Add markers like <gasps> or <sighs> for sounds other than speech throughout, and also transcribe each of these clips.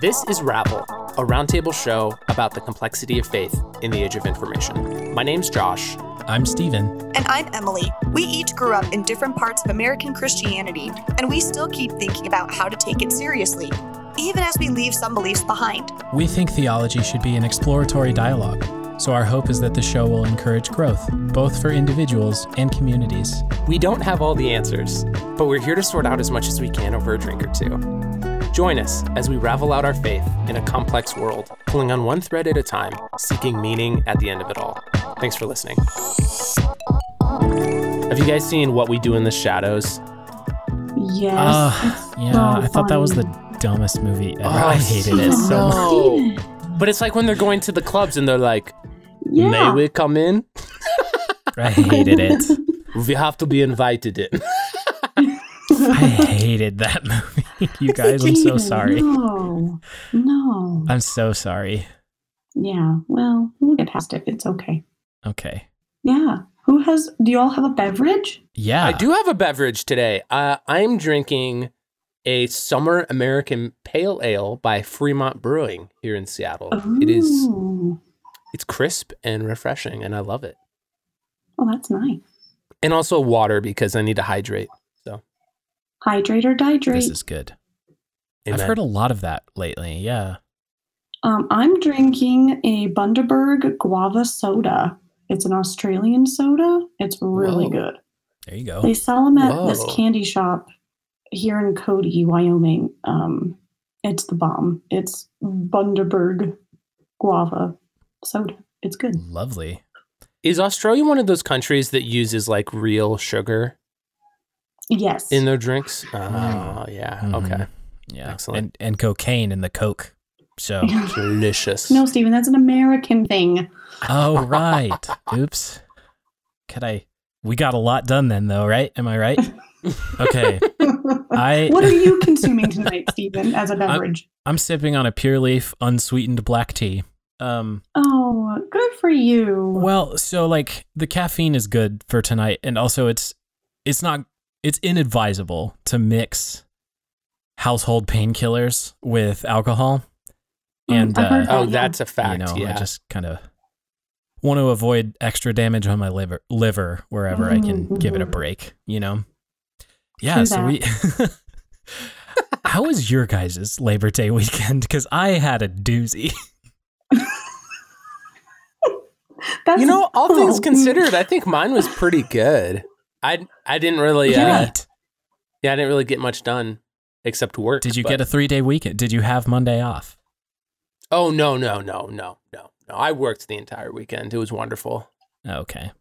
This is Ravel, a roundtable show about the complexity of faith in the age of information. My name's Josh. I'm Steven. And I'm Emily. We each grew up in different parts of American Christianity, and we still keep thinking about how to take it seriously, even as we leave some beliefs behind. We think theology should be an exploratory dialogue, so our hope is that the show will encourage growth, both for individuals and communities. We don't have all the answers, but we're here to sort out as much as we can over a drink or two. Join us as we ravel out our faith in a complex world, pulling on one thread at a time, seeking meaning at the end of it all. Thanks for listening. Have you guys seen What We Do in the Shadows? Yes. Uh, yeah, so I thought that was the dumbest movie ever. Oh, I hated it so much. no. But it's like when they're going to the clubs and they're like, Yeah. May we come in? I hated it. <laughs> We have to be invited in. <laughs> I hated that movie. <laughs> You guys, I'm so sorry. No. No. I'm so sorry. Yeah. Well, we'll get past it. It's okay. Okay. Yeah. Who has do you all have a beverage? Yeah. I do have a beverage today. Uh, I'm drinking a summer American pale ale by Fremont Brewing here in Seattle. It is Ooh. it's crisp and refreshing, and I love it. Oh, that's nice. And also water because I need to hydrate. Hydrate or dihydrate. This is good. Amen. I've heard a lot of that lately. Yeah. Um, I'm drinking a Bundaberg guava soda. It's an Australian soda. It's really Whoa. good. There you go. They sell them at this candy shop here in Cody, Wyoming. Um, it's the bomb. It's Bundaberg guava soda. It's good. Lovely. Is Australia one of those countries that uses like real sugar Yes. in their drinks? Oh, Mm. yeah. Mhm. Okay. Yeah. Excellent. And and cocaine in the Coke. So <laughs> Delicious. no, Steven, that's an American thing. Oh <laughs> right. Oops. Could I we got a lot done then though, right? Am I right? <laughs> Okay. I- what are you consuming tonight, Steven, as a beverage? I'm sipping on a pure leaf unsweetened black tea. Um oh, good for you. well, so like the caffeine is good for tonight and also it's it's not it's inadvisable to mix household painkillers with alcohol. Mm, And I've uh, Oh, that, yeah. that's a fact. you know, yeah. I just kind of want to avoid extra damage on my liver, liver wherever I can give it a break, you know? Yeah, True so we. <laughs> How was your guys' Labor Day weekend? Because I had a doozy. <laughs> That's you know, all things considered, I think mine was pretty good. I I didn't really uh, Great. yeah, I didn't really get much done except work. Did you but- get a three day weekend? Did you have Monday off? Oh no, no, no, no, no. No, I worked the entire weekend. It was wonderful. Okay.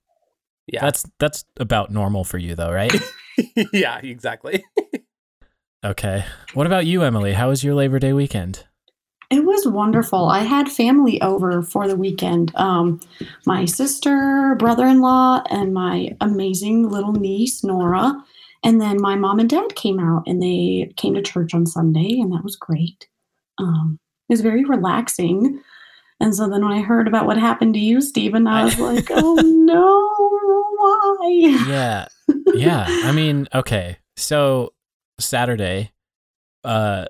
Yeah. That's that's about normal for you though, right? <laughs> yeah, exactly. <laughs> okay. What about you, Emily? How was your Labor Day weekend? It was wonderful. I had family over for the weekend. Um, my sister, brother-in-law, and my amazing little niece Nora, and then my mom and dad came out and they came to church on Sunday, and that was great. Um, it was very relaxing. And so then when I heard about what happened to you, Stephen, I was like, <laughs> "Oh no, why?" yeah yeah i mean okay so saturday uh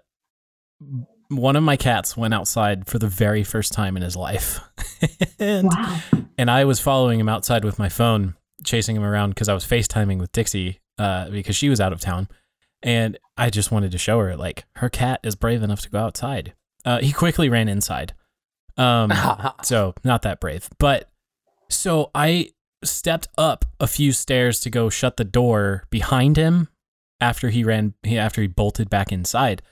one of my cats went outside for the very first time in his life <laughs> and, Wow. and i was following him outside with my phone chasing him around because i was facetiming with dixie uh, because she was out of town and i just wanted to show her like her cat is brave enough to go outside uh, he quickly ran inside um, <laughs> so not that brave. But so I stepped up a few stairs to go shut the door behind him after he ran he- after he bolted back inside.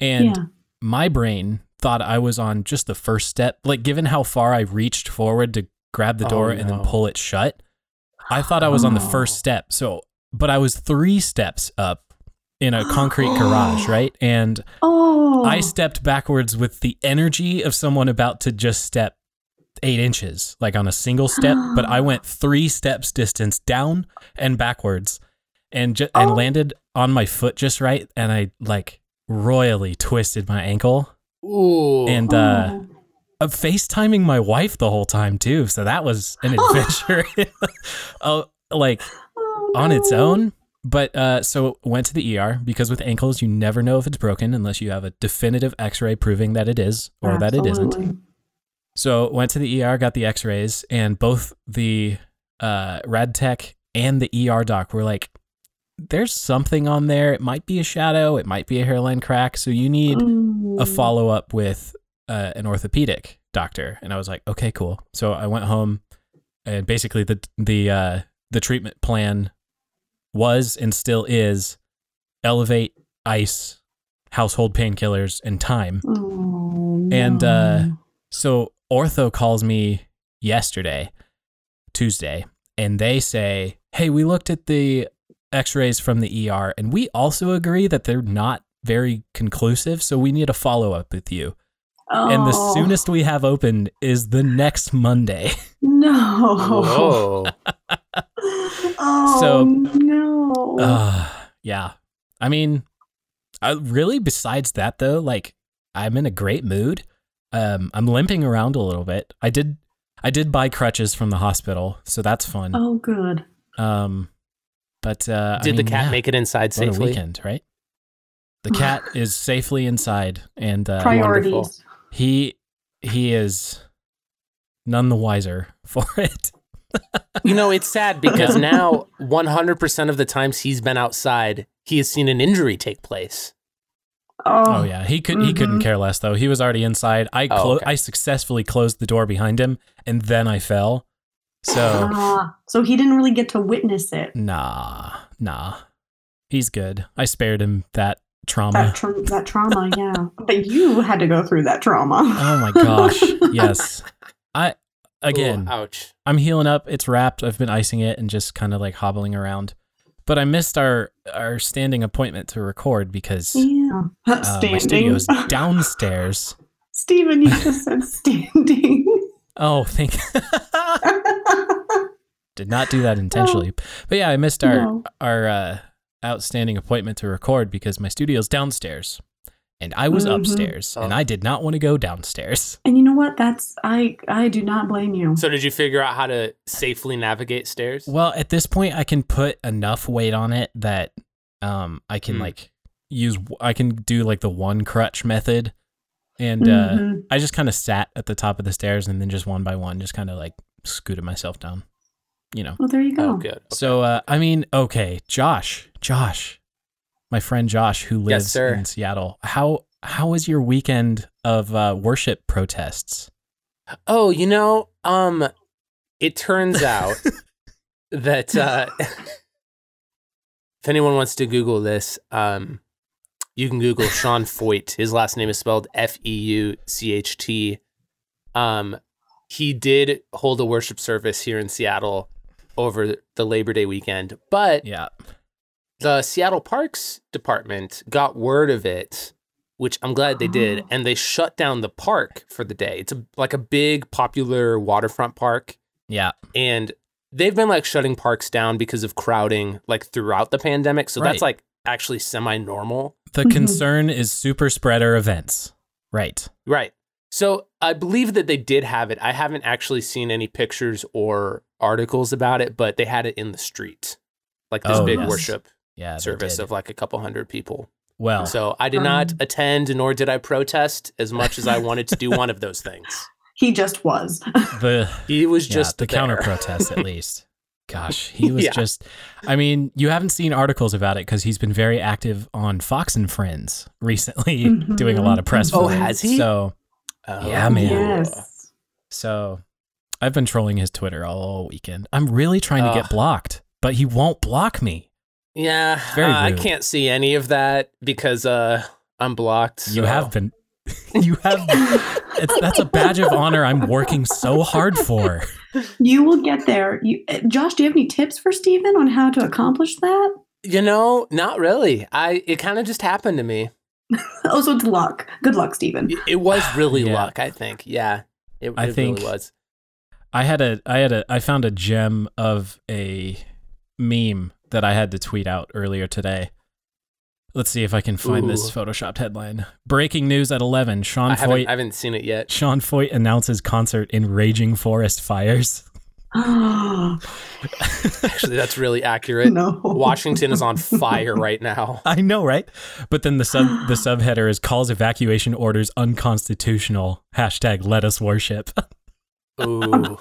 And yeah. My brain thought I was on just the first step. Like given how far I reached forward to grab the Oh, door and then pull it shut, I thought I was on the Oh. first step. So but I was 3 steps up in a concrete garage, <gasps> right? And Oh. I stepped backwards with the energy of someone about to just step eight inches, like on a single step, but I went <gasps> three steps distance down and backwards and ju- and Oh. landed on my foot just right. And I like royally twisted my ankle Ooh. and uh, uh, FaceTiming my wife the whole time too. So that was an <laughs> adventure, uh, <laughs> like Oh, on its own. but uh, so went to the ER because with ankles you never know if it's broken unless you have a definitive X-ray proving that it is or that it isn't. So went to the ER, got the X-rays, and both the uh, rad tech and the ER doc were like, "There's something on there. It might be a shadow. It might be a hairline crack. So you need a follow up with uh, an orthopedic doctor." And I was like, "Okay, cool." So I went home, and basically the the uh, the treatment plan was and still is elevate, ice, household painkillers, and time. Oh, And, uh. So ortho calls me yesterday, Tuesday, and they say, "Hey, we looked at the X-rays from the ER, and we also agree that they're not very conclusive. So we need a follow up with you. And the Oh, soonest we have open is the next Monday. <laughs> No. Whoa. <laughs> Oh So- no. uh, yeah, I mean, I, really. Besides that, though, like I'm in a great mood. Um, I'm limping around a little bit. I did, I did buy crutches from the hospital, so that's fun. oh good. Um, but uh, I Did the cat yeah, make it inside what a safely? weekend, right? The cat <laughs> is safely inside, and uh, Priorities. wonderful. he he is none the wiser <laughs> for it. You know, it's sad <laughs> because now 100% of the times he's been outside, he has seen an injury take place. Oh yeah, he could he couldn't Mhm. care less though. He was already inside. I Oh, okay. I successfully closed the door behind him, and then I fell. So Ah, so he didn't really get to witness it. nah, nah, he's good. I spared him that That trauma. tra- that trauma, yeah. <laughs> But you had to go through that trauma. Oh my gosh, <laughs> yes. I again, Ooh, ouch. I'm healing up. It's wrapped. I've been icing it and just kind of like hobbling around. But I missed our our standing appointment to record because Yeah. uh, my Standing. studio's <laughs> downstairs. Steven, you just said standing. Oh, thank. <laughs> Did not do that <laughs> intentionally. But yeah, I missed our No. our uh, outstanding appointment to record because my studio's downstairs, and I was Mhm. upstairs, and Oh. I did not want to go downstairs. <laughs> And you know what? That's I I do not blame you. So, did you figure out how to safely navigate stairs? Well, at this point, I can put enough weight on it that um I can Hmm. like use I can do like the one crutch method, and uh, Mhm. I just kind of sat at the top of the stairs and then just one by one, just kind of like scooted myself down, you know. Well, there you go. Oh, good. So uh, I mean, okay, Josh, Josh, my friend Josh, who lives sir. in Seattle. How how was your weekend of uh, worship protests? Oh, you know, um, it turns out <laughs> that uh, <laughs> if anyone wants to Google this, um, you can Google Sean Feucht. His last name is spelled F E U C H T. Um, he did hold a worship service here in Seattle over the Labor Day weekend, but Yeah, the Seattle Parks Department got word of it, which I'm glad they did, Oh. and they shut down the park for the day. It's a, like a big, popular waterfront park, yeah, and they've been like shutting parks down because of crowding, like throughout the pandemic. So that's like actually semi-normal, the Mhm. concern is super spreader events, right? right? So I believe that they did have it. I haven't actually seen any pictures or articles about it, but they had it in the street, like this Oh, big yes. worship Yeah, service of like a couple hundred people. well, So I did not Um, attend, nor did I protest as much as I wanted to do <laughs> one of those things. He just was. the He was yeah, just the there. counter protest at least. Gosh, he was <laughs> Yeah. just. I mean, you haven't seen articles about it because he's been very active on Fox and Friends recently, <laughs> Mhm. doing a lot of press. Oh, for it. has he? So, Oh. Yeah, man. Yes. so I've been trolling his Twitter all weekend. I'm really trying to Ugh. get blocked, but he won't block me. Yeah, Very uh, I can't see any of that because uh, I'm blocked. You have been. <laughs> You have. It's, that's a badge of honor. I'm working so hard for. You will get there. You, uh, Josh, do you have any tips for Stephen on how to accomplish that? You know, not really. I it kind of just happened to me. <laughs> Oh, so it's luck. Good luck, Stephen. It, it was really Yeah. luck, I think. Yeah, it, I it think- really was. I had a I had a I found a gem of a meme that I had to tweet out earlier today. Let's see if I can find this photoshopped headline. Breaking news at 11. Sean I haven't, Feucht I haven't seen it yet. Sean Feucht announces concert in raging forest fires. <gasps> Actually, that's really accurate. <laughs> no. Washington is on fire right now. <laughs> I know, right? But then the sub the <gasps> subheader is calls evacuation orders unconstitutional. Hashtag let us worship. <laughs> Ooh,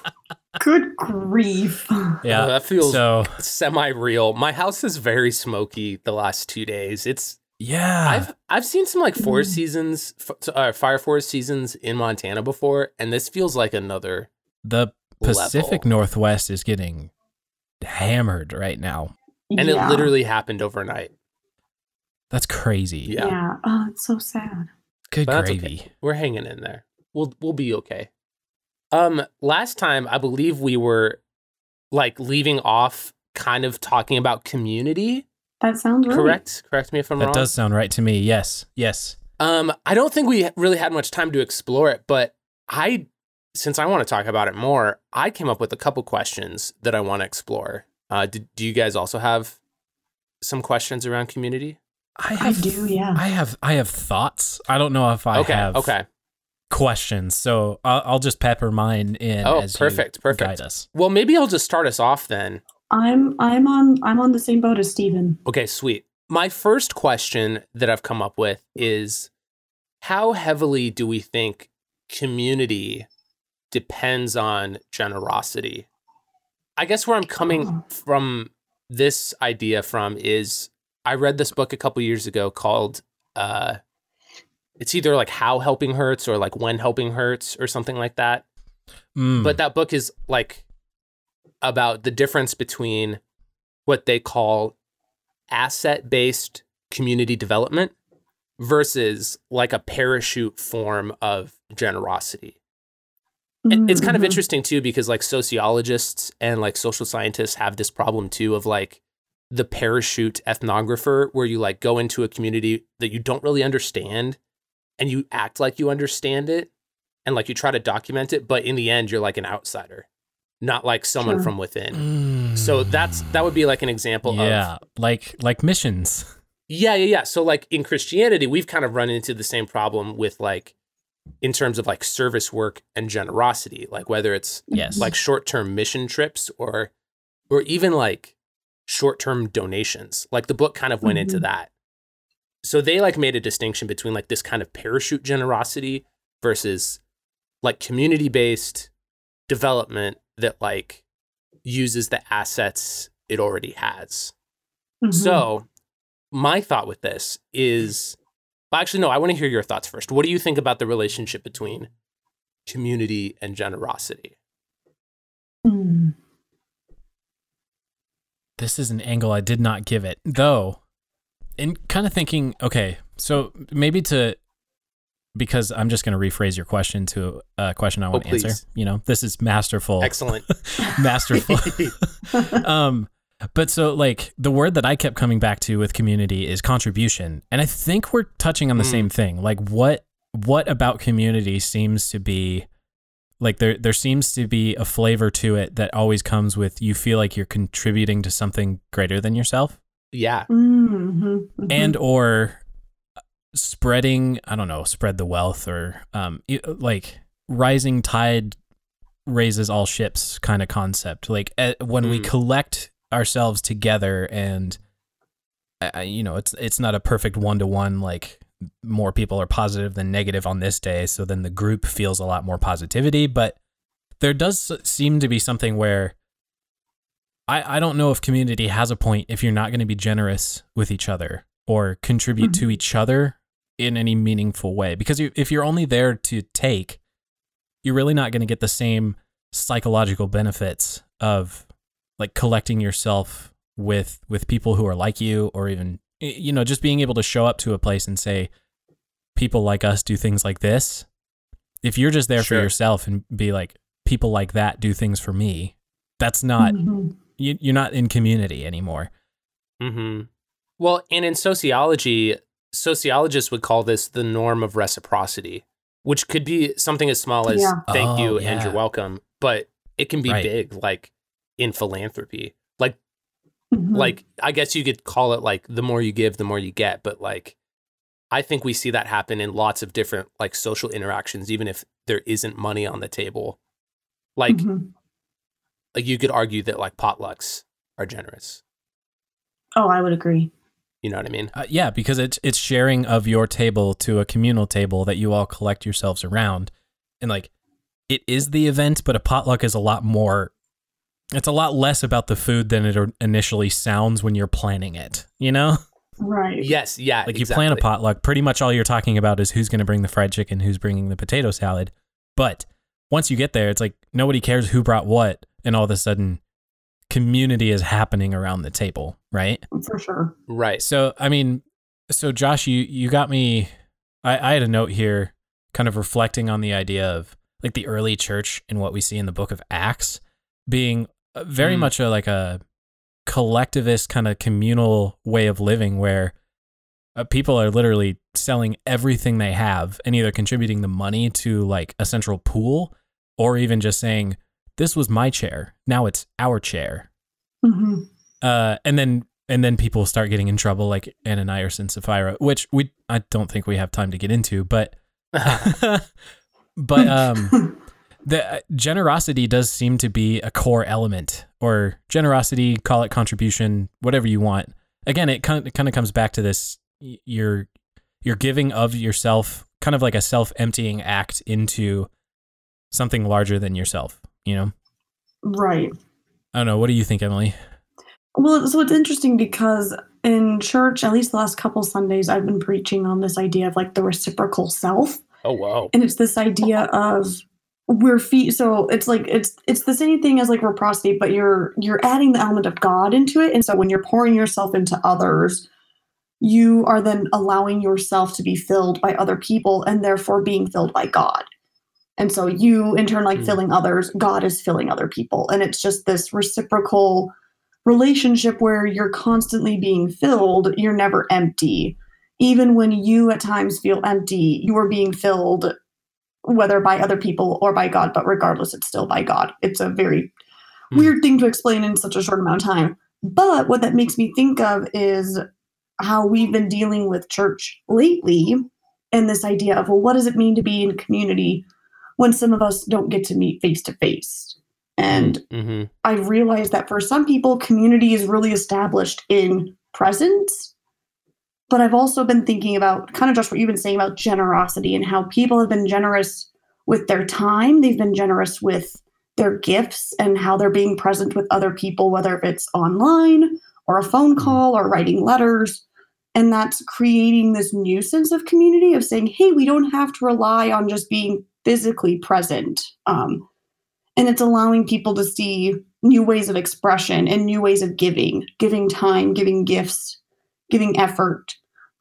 Good grief. yeah, that feels so. semi-real. My house is very smoky the last two days. It's Yeah, I've I've seen some like forest Mm. seasons, uh, fire forest seasons in Montana before, and this feels like another. the Pacific level. Northwest is getting hammered right now. And Yeah. it literally happened overnight. That's crazy. Yeah. Yeah. Oh, it's so sad. Good But that's okay. gravy. We're hanging in there. We'll we'll be okay. Um, last time I believe we were like leaving off, kind of talking about community. That sounds right. Correct? Correct me if I'm That wrong. That does sound right to me. Yes, yes. Um, I don't think we really had much time to explore it, but I, since I want to talk about it more, I came up with a couple questions that I want to explore. Uh, do, do you guys also have some questions around community? I I do, yeah. I have, I have thoughts. I don't know if I okay, have okay. Questions, so I'll, I'll just pepper mine in. Oh, as you perfect, perfect. Guide us. Well, maybe I'll just start us off then. I'm I'm on I'm on the same boat as Steven. Okay, sweet. My first question that I've come up with is how heavily do we think community depends on generosity? I guess where I'm coming Oh. from this idea from is I read this book a couple years ago called uh it's either like how helping hurts or like when helping hurts or something like that. Mm, But that book is like about the difference between what they call asset based community development versus like a parachute form of generosity. And it's kind of Mhm. interesting too because like sociologists and like social scientists have this problem too of like the parachute ethnographer where you like go into a community that you don't really understand and you act like you understand it and like you try to document it but in the end you're like an outsider not like someone Sure. from within mm, so that's that would be like an example of yeah, of like like missions. yeah yeah yeah so like in christianity we've kind of run into the same problem with like in terms of like service work and generosity like whether it's Yes, like short-term mission trips or or even like short-term donations like the book kind of went into Mhm. that so they like made a distinction between like this kind of parachute generosity versus like community-based development that like uses the assets it already has Mhm. so my thought with this is well, actually no i want to hear your thoughts first what do you think about the relationship between community and generosity Mm. this is an angle I did not give it, though. In kind of thinking, okay, so maybe to because I'm just going to rephrase your question to a question I want to answer. You know, this is masterful, excellent <laughs> masterful. <laughs> um, but so like the word that I kept coming back to with community is contribution, and I think we're touching on the Mm. same thing. Like what what about community seems to be like there there seems to be a flavor to it that always comes with you feel like you're contributing to something greater than yourself yeah Mhm, mhm. and or spreading i don't know spread the wealth or um like rising tide raises all ships kind of concept like uh, when we Mm. collect ourselves together and uh, you know it's it's not a perfect one to one like more people are positive than negative on this day so then the group feels a lot more positivity but there does seem to be something where I, I don't know if community has a point if you're not going to be generous with each other or contribute to each other in any meaningful way. Because you, if you're only there to take, you're really not going to get the same psychological benefits of like collecting yourself with with people who are like you or even you know just being able to show up to a place and say people like us do things like this if you're just there Sure. for yourself and be like people like that do things for me that's not Mhm. You, you're not in community anymore. hmm well and in sociology sociologists would call this the norm of reciprocity which could be something as small as Yeah. thank Oh, you and you're welcome but it can be Right. big like in philanthropy like Mhm. like I guess you could call it like the more you give, the more you get. But like I think we see that happen in lots of different like social interactions, even if there isn't money on the table. Like Mhm. Like you could argue that like potlucks are generous. Oh, I would agree. You know what I mean? Uh, yeah, because it's it's sharing of your table to a communal table that you all collect yourselves around, and like it is the event, but a potluck is a lot more. It's a lot less about the food than it initially sounds when you're planning it. You know, Right. Yes, yeah. like you plan a potluck. Pretty much all you're talking about is who's going to bring the fried chicken, who's bringing the potato salad. But once you get there, it's like nobody cares who brought what, and all of a sudden, community is happening around the table, right? For sure. Right. So I mean, so Josh, you you got me. I, I had a note here, kind of reflecting on the idea of like the early church and what we see in the Book of Acts being uh, very Mm. much a like a collectivist kind of communal way of living where uh, people are literally selling everything they have and either contributing the money to like a central pool or even just saying this was my chair now it's our chair hmm uh, and then and then people start getting in trouble, like Ananias and Sapphira, which we I don't think we have time to get into, but <laughs> <laughs> but um, the uh, generosity does seem to be a core element, or generosity, call it contribution, whatever you want. Again, it kind of, kind of comes back to this: y- you're you're giving of yourself, kind of like a self emptying act into something larger than yourself. You know, Right. I don't know. What do you think, Emily? Well, so it's interesting because in church, at least the last couple Sundays, I've been preaching on this idea of like the reciprocal self. oh wow. and it's this idea of we're feet so it's like it's it's the same thing as like reciprocity but you're you're adding the element of god into it and so when you're pouring yourself into others you are then allowing yourself to be filled by other people and therefore being filled by god and so you in turn like Mm. filling others god is filling other people and it's just this reciprocal relationship where you're constantly being filled you're never empty even when you at times feel empty you are being filled whether by other people or by god but regardless it's still by god it's a very Hmm. weird thing to explain in such a short amount of time but what that makes me think of is how we've been dealing with church lately and this idea of well what does it mean to be in community when some of us don't get to meet face to face and hmm I realized that for some people, community is really established in presence. But I've also been thinking about kind of just what you've been saying about generosity and how people have been generous with their time. They've been generous with their gifts and how they're being present with other people, whether it's online or a phone call or writing letters. And that's creating this new sense of community of saying, hey, we don't have to rely on just being physically present. Um, and it's allowing people to see new ways of expression and new ways of giving giving time giving gifts giving effort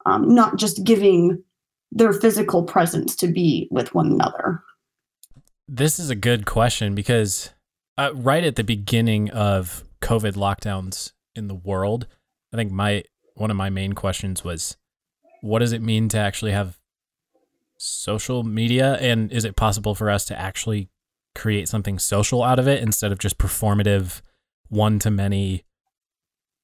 um, not just giving their physical presence to be with one another This is a good question because uh, right at the beginning of COVID lockdowns in the world, I think my one of my main questions was, what does it mean to actually have social media, and is it possible for us to actually create something social out of it instead of just performative, one to many?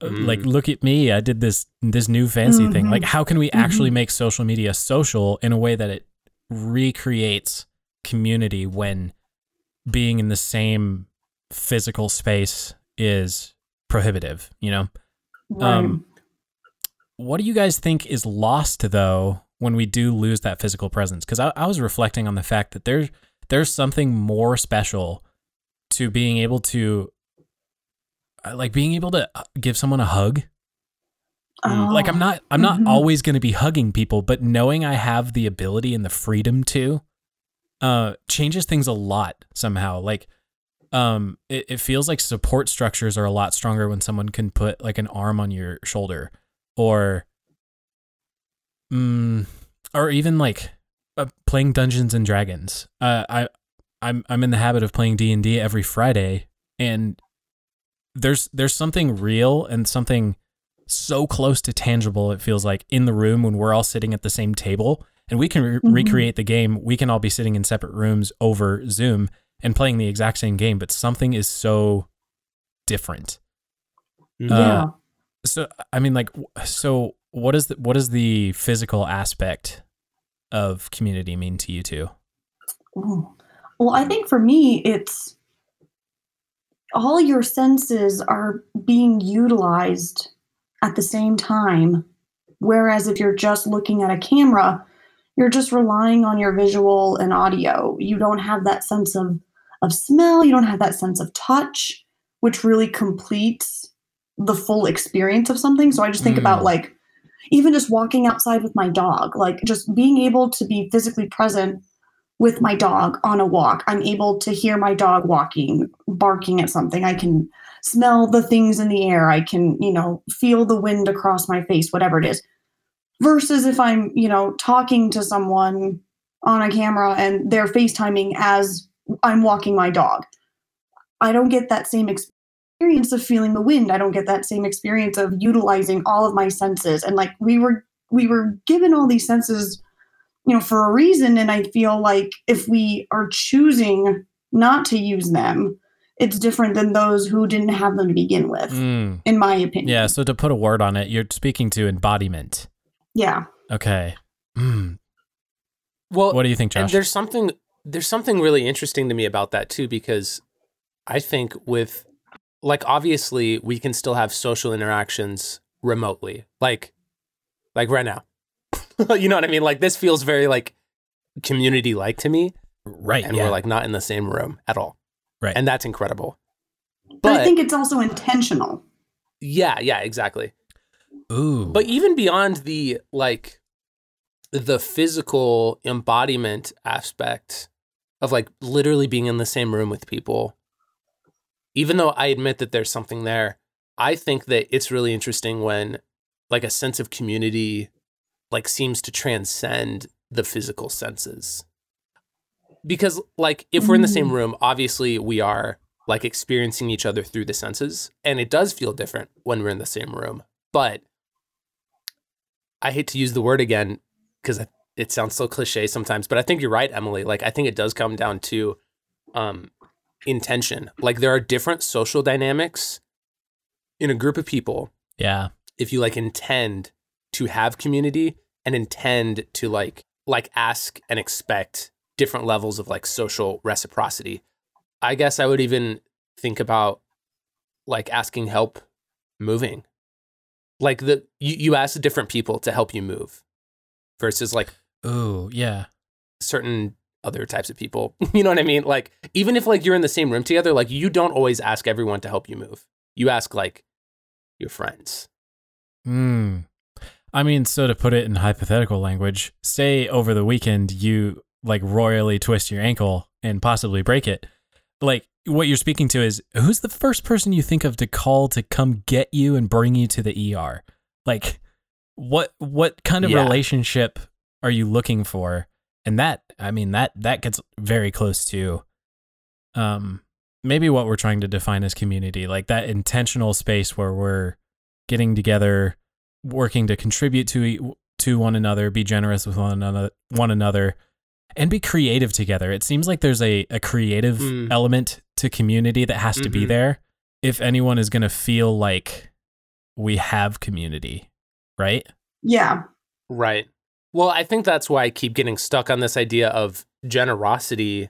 uh, Mm. Like, look at me! I did this this new fancy thing. Mhm. Like, how can we actually make social media social in a way that it recreates community when being in the same physical space is prohibitive, you know? Um, What do you guys think is lost though when we do lose that physical presence? Because I, I was reflecting on the fact that there's there's something more special to being able to uh, like being able to uh, give someone a hug. Oh, Like I'm not I'm not Mhm. always going to be hugging people, but knowing I have the ability and the freedom to uh changes things a lot somehow. Like um it, it feels like support structures are a lot stronger when someone can put like an arm on your shoulder or mm, or even like uh, playing Dungeons and Dragons. Uh I I'm I'm in the habit of playing D&D every Friday and there's there's something real and something so close to tangible it feels like in the room when we're all sitting at the same table and we can re- Mhm. recreate the game we can all be sitting in separate rooms over zoom and playing the exact same game but something is so different Mhm. uh, yeah so i mean like so what is the what is the physical aspect of community mean to you two well i think for me it's all your senses are being utilized at the same time. Whereas if you're just looking at a camera, you're just relying on your visual and audio. You don't have that sense of, of smell, you don't have that sense of touch, which really completes the full experience of something. So I just think Mm. about like even just walking outside with my dog, like just being able to be physically present with my dog on a walk. I'm able to hear my dog walking, barking at something. I can smell the things in the air. I can, you know, feel the wind across my face, whatever it is. Versus if I'm, you know, talking to someone on a camera and they're FaceTiming as I'm walking my dog. I don't get that same experience of feeling the wind. I don't get that same experience of utilizing all of my senses. And like we were we were given all these senses you know for a reason and i feel like if we are choosing not to use them it's different than those who didn't have them to begin with Mm. in my opinion Yeah. So to put a word on it, you're speaking to embodiment. yeah Okay. Mm. Well, What do you think, And Josh? there's something there's something really interesting to me about that too because I think with like obviously we can still have social interactions remotely. Like like right now. <laughs> you know what I mean? Like this feels very like community like to me Right. and yeah. we're like not in the same room at all. Right. And that's incredible. but, But, i think it's also intentional yeah, yeah, exactly. Ooh. But even beyond the like the physical embodiment aspect of like literally being in the same room with people, even though I admit that there's something there, I think that it's really interesting when like a sense of community like seems to transcend the physical senses. Because like if we're in the same Mm. room, obviously we are like experiencing each other through the senses and it does feel different when we're in the same room. But I hate to use the word again because it sounds so cliche sometimes, but I think you're right, Emily. Like I think it does come down to um intention. Like there are different social dynamics in a group of people yeah. if you like intend to have community and intend to like like ask and expect different levels of like social reciprocity. I guess I would even think about like asking help moving. Like the you, you ask different people to help you move versus like oh Yeah. certain other types of people. <laughs> You know what I mean? Like even if like you're in the same room together, like you don't always ask everyone to help you move. You ask like your friends. Hmm. I mean, so to put it in hypothetical language, say over the weekend you like royally twist your ankle and possibly break it. Like what you're speaking to is who's the first person you think of to call to come get you and bring you to the ER? Like what what kind of Yeah. relationship are you looking for? And that I mean that that gets very close to um maybe what we're trying to define as community, like that intentional space where we're getting together, working to contribute to e- to one another, be generous with one another, one another, and be creative together. It seems like there's a, a creative Mm. element to community that has to be Mhm. there if anyone is going to feel like we have community, right? yeah Right. Well, I think that's why I keep getting stuck on this idea of generosity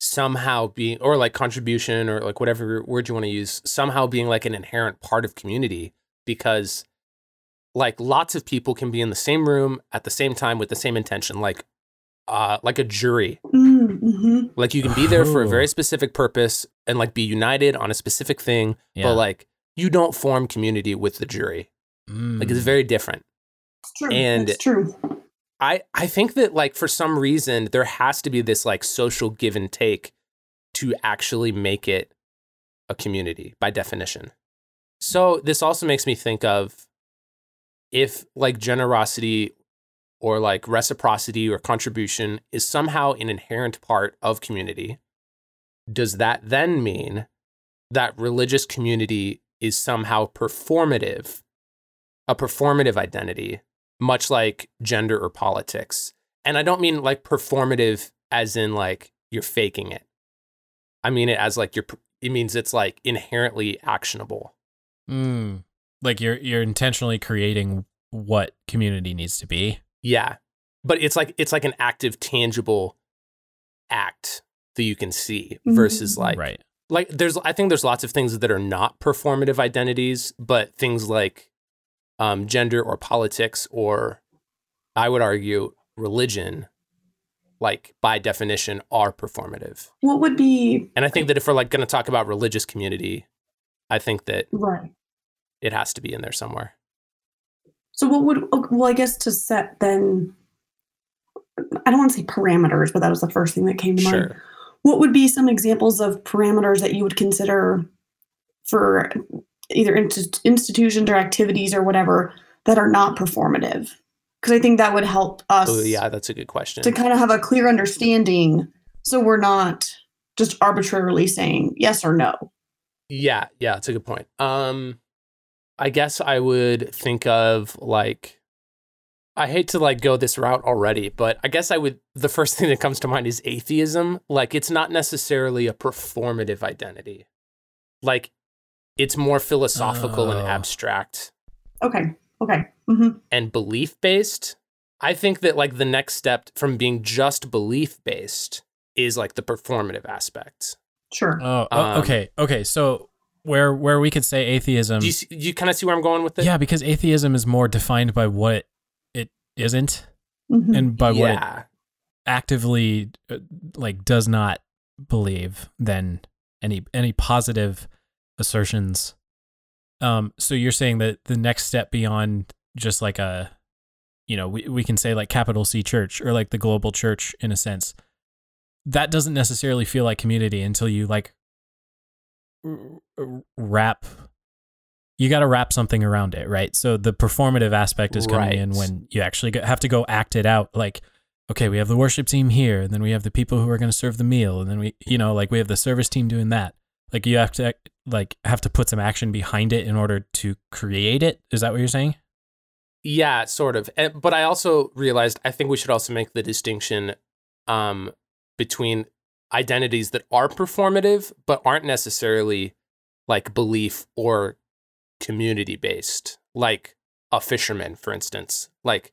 somehow being, or like contribution, or like whatever word you want to use, somehow being like an inherent part of community because like lots of people can be in the same room at the same time with the same intention, like, uh, like a jury. mm-hmm. Like you can be there for a Oh. very specific purpose and like be united on a specific thing, Yeah. but like you don't form community with the jury. Like it's Mm. very different. it's true And- it's true I I think that like for some reason there has to be this like social give and take to actually make it a community by definition. So this also makes me think of if like generosity or like reciprocity or contribution is somehow an inherent part of community, does that then mean that religious community is somehow performative, a performative identity much like gender or politics. And I don't mean like performative as in like you're faking it. I mean it as like you're, it means it's like inherently actionable. Mm. Like you're you're intentionally creating what community needs to be. Yeah. But it's like, it's like an active, tangible act that you can see versus like, right. like there's I think there's lots of things that are not performative identities, but things like um, gender or politics or I would argue religion, like by definition, are performative. What would be And I think that if we're like going to talk about religious community, I think that right? it has to be in there somewhere. So what would well I guess to set then I don't want to say parameters, but that was the first thing that came to mind. What would be some examples of parameters that you would consider for either inst- institutions or activities or whatever that are not performative? Because I think that would help us Oh yeah, that's a good question. to kind of have a clear understanding so we're not just arbitrarily saying yes or no. Yeah, yeah, it's a good point. Um I guess I would think of like I hate to like go this route already, but I guess I would the first thing that comes to mind is atheism. Like it's not necessarily a performative identity. Like it's more philosophical and Oh. abstract Okay. Okay. hmm and belief based. I think that like the next step from being just belief based is like the performative aspect. Sure. Oh, Um, okay, okay. So where where we could say atheism, Do you, see, do you kind of see where I'm going with it? yeah, because atheism is more defined by what it isn't, Mhm. and by what it actively uh, like does not believe than any any positive assertions. Um, so you're saying that the next step beyond just like a, you know, we we can say like capital C church or like the global church in a sense. That doesn't necessarily feel like community until you like wrap. You got to wrap something around it, right? So the performative aspect is coming in when you actually have to go act it out. Like, okay, we have the worship team here, and then we have the people who are going to serve the meal, and then we, you know, like we have the service team doing that. Like you have to like have to put some action behind it in order to create it. Is that what you're saying? Yeah, sort of. But I also realized I think we should also make the distinction um, between identities that are performative but aren't necessarily like belief or community based. Like a fisherman, for instance. Like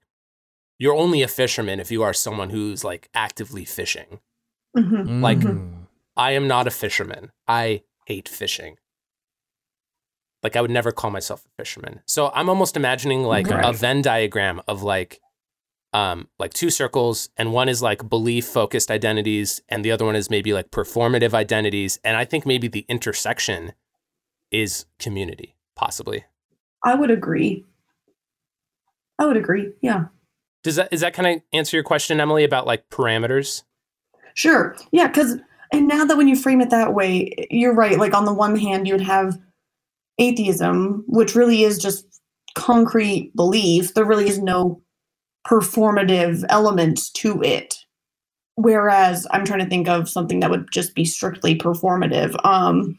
you're only a fisherman if you are someone who's like actively fishing. Mhm. Like- Mm. I am not a fisherman. I hate fishing. Like I would never call myself a fisherman. So I'm almost imagining like a Venn diagram of like um like two circles and one is like belief focused identities and the other one is maybe like performative identities and I think maybe the intersection is community possibly. I would agree. I would agree. Yeah. Does that is that kind of answer your question Emily about like parameters? Sure. Yeah. Because, and now that when you frame it that way, you're right. Like, on the one hand, you would have atheism, which really is just concrete belief. There really is no performative element to it. Whereas I'm trying to think of something that would just be strictly performative. Um,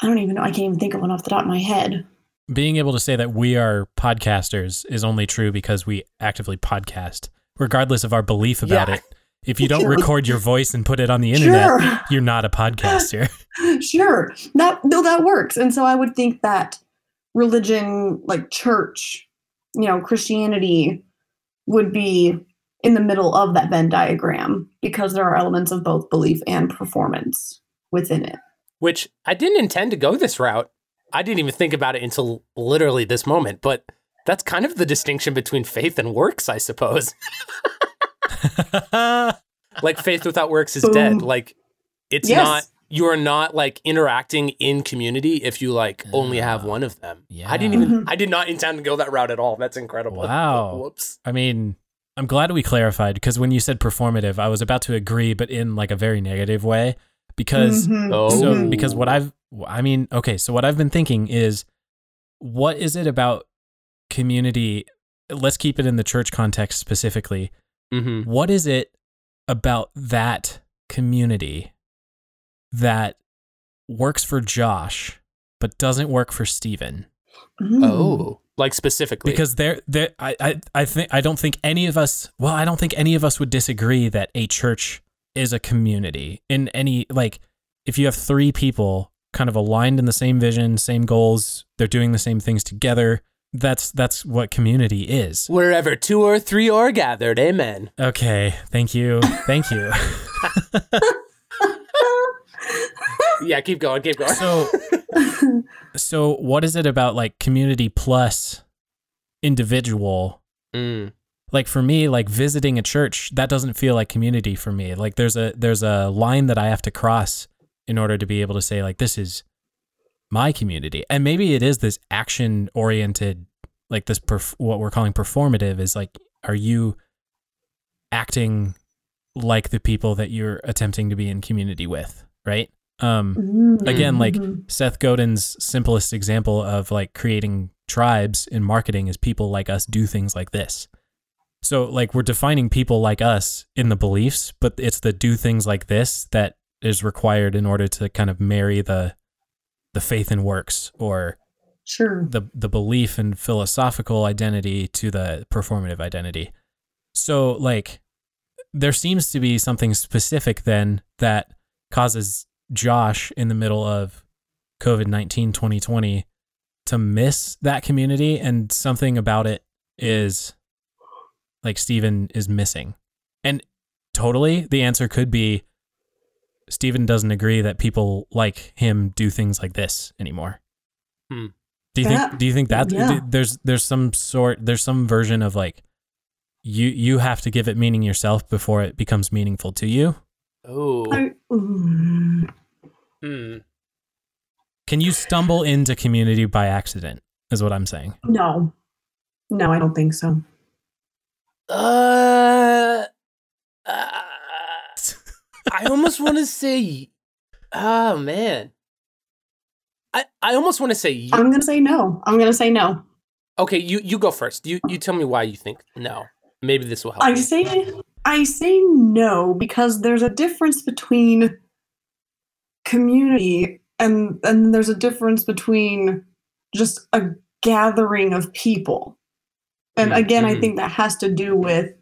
I don't even know. I can't even think of one off the top of my head. Being able to say that we are podcasters is only true because we actively podcast, regardless of our belief about Yeah. it. If you don't <laughs> Sure. record your voice and put it on the internet, Sure. you're not a podcaster. <laughs> sure that no that works and so i would think that religion like church you know christianity would be in the middle of that venn diagram because there are elements of both belief and performance within it Which I didn't intend to go this route. I didn't even think about it until literally this moment, but that's kind of the distinction between faith and works, I suppose. <laughs> <laughs> like faith without works is dead. Like it's Yes. not you are not like interacting in community if you like only have one of them. yeah. I didn't even. I did not intend to go that route at all. That's incredible. Wow. <laughs> Whoops. I mean, I'm glad we clarified because when you said performative, I was about to agree, but in like a very negative way. Because Mhm. Oh. so because what I've I mean, okay, so what I've been thinking is what is it about community? Let's keep it in the church context specifically. Mm-hmm. What is it about that community that works for Josh but doesn't work for Steven? Mm. Oh. Like specifically. because there there I, I I think I don't think any of us well I don't think any of us would disagree that a church is a community in any like if you have three people kind of aligned in the same vision same goals they're doing the same things together that's that's what community is wherever two or three are gathered, amen. okay thank you thank you <laughs> yeah, keep going, keep going. So, so what is it about like community plus individual? Mm, Like for me, like visiting a church, that doesn't feel like community for me. Like there's a there's a line that I have to cross in order to be able to say like this is my community. And maybe it is this action oriented like this perf- what we're calling performative is like are you acting like the people that you're attempting to be in community with, right? Um again like Mhm. Seth Godin's simplest example of like creating tribes in marketing is people like us do things like this. So like we're defining people like us in the beliefs, but it's the do things like this that is required in order to kind of marry the the faith in works or Sure. the the belief and philosophical identity to the performative identity. So like there seems to be something specific then that causes Josh in the middle of COVID-19 2020 to miss that community and something about it is like Stephen is missing. And totally the answer could be Stephen doesn't agree that people like him do things like this anymore. Hmm. Do you Yeah. think do you think that Yeah. there's there's some sort there's some version of like you you have to give it meaning yourself before it becomes meaningful to you? oh, I, mm, mm. Can you stumble into community by accident? Is what I'm saying. no. No, I don't think so. Uh, uh, I almost want to say, oh man, I I almost want to say, I'm gonna say no. I'm gonna say no. okay, you you go first. You you tell me why you think no. Maybe this will help. I me. say I say no because there's a difference between community and and there's a difference between just a gathering of people. And Mm, again, I mhm. think that has to do with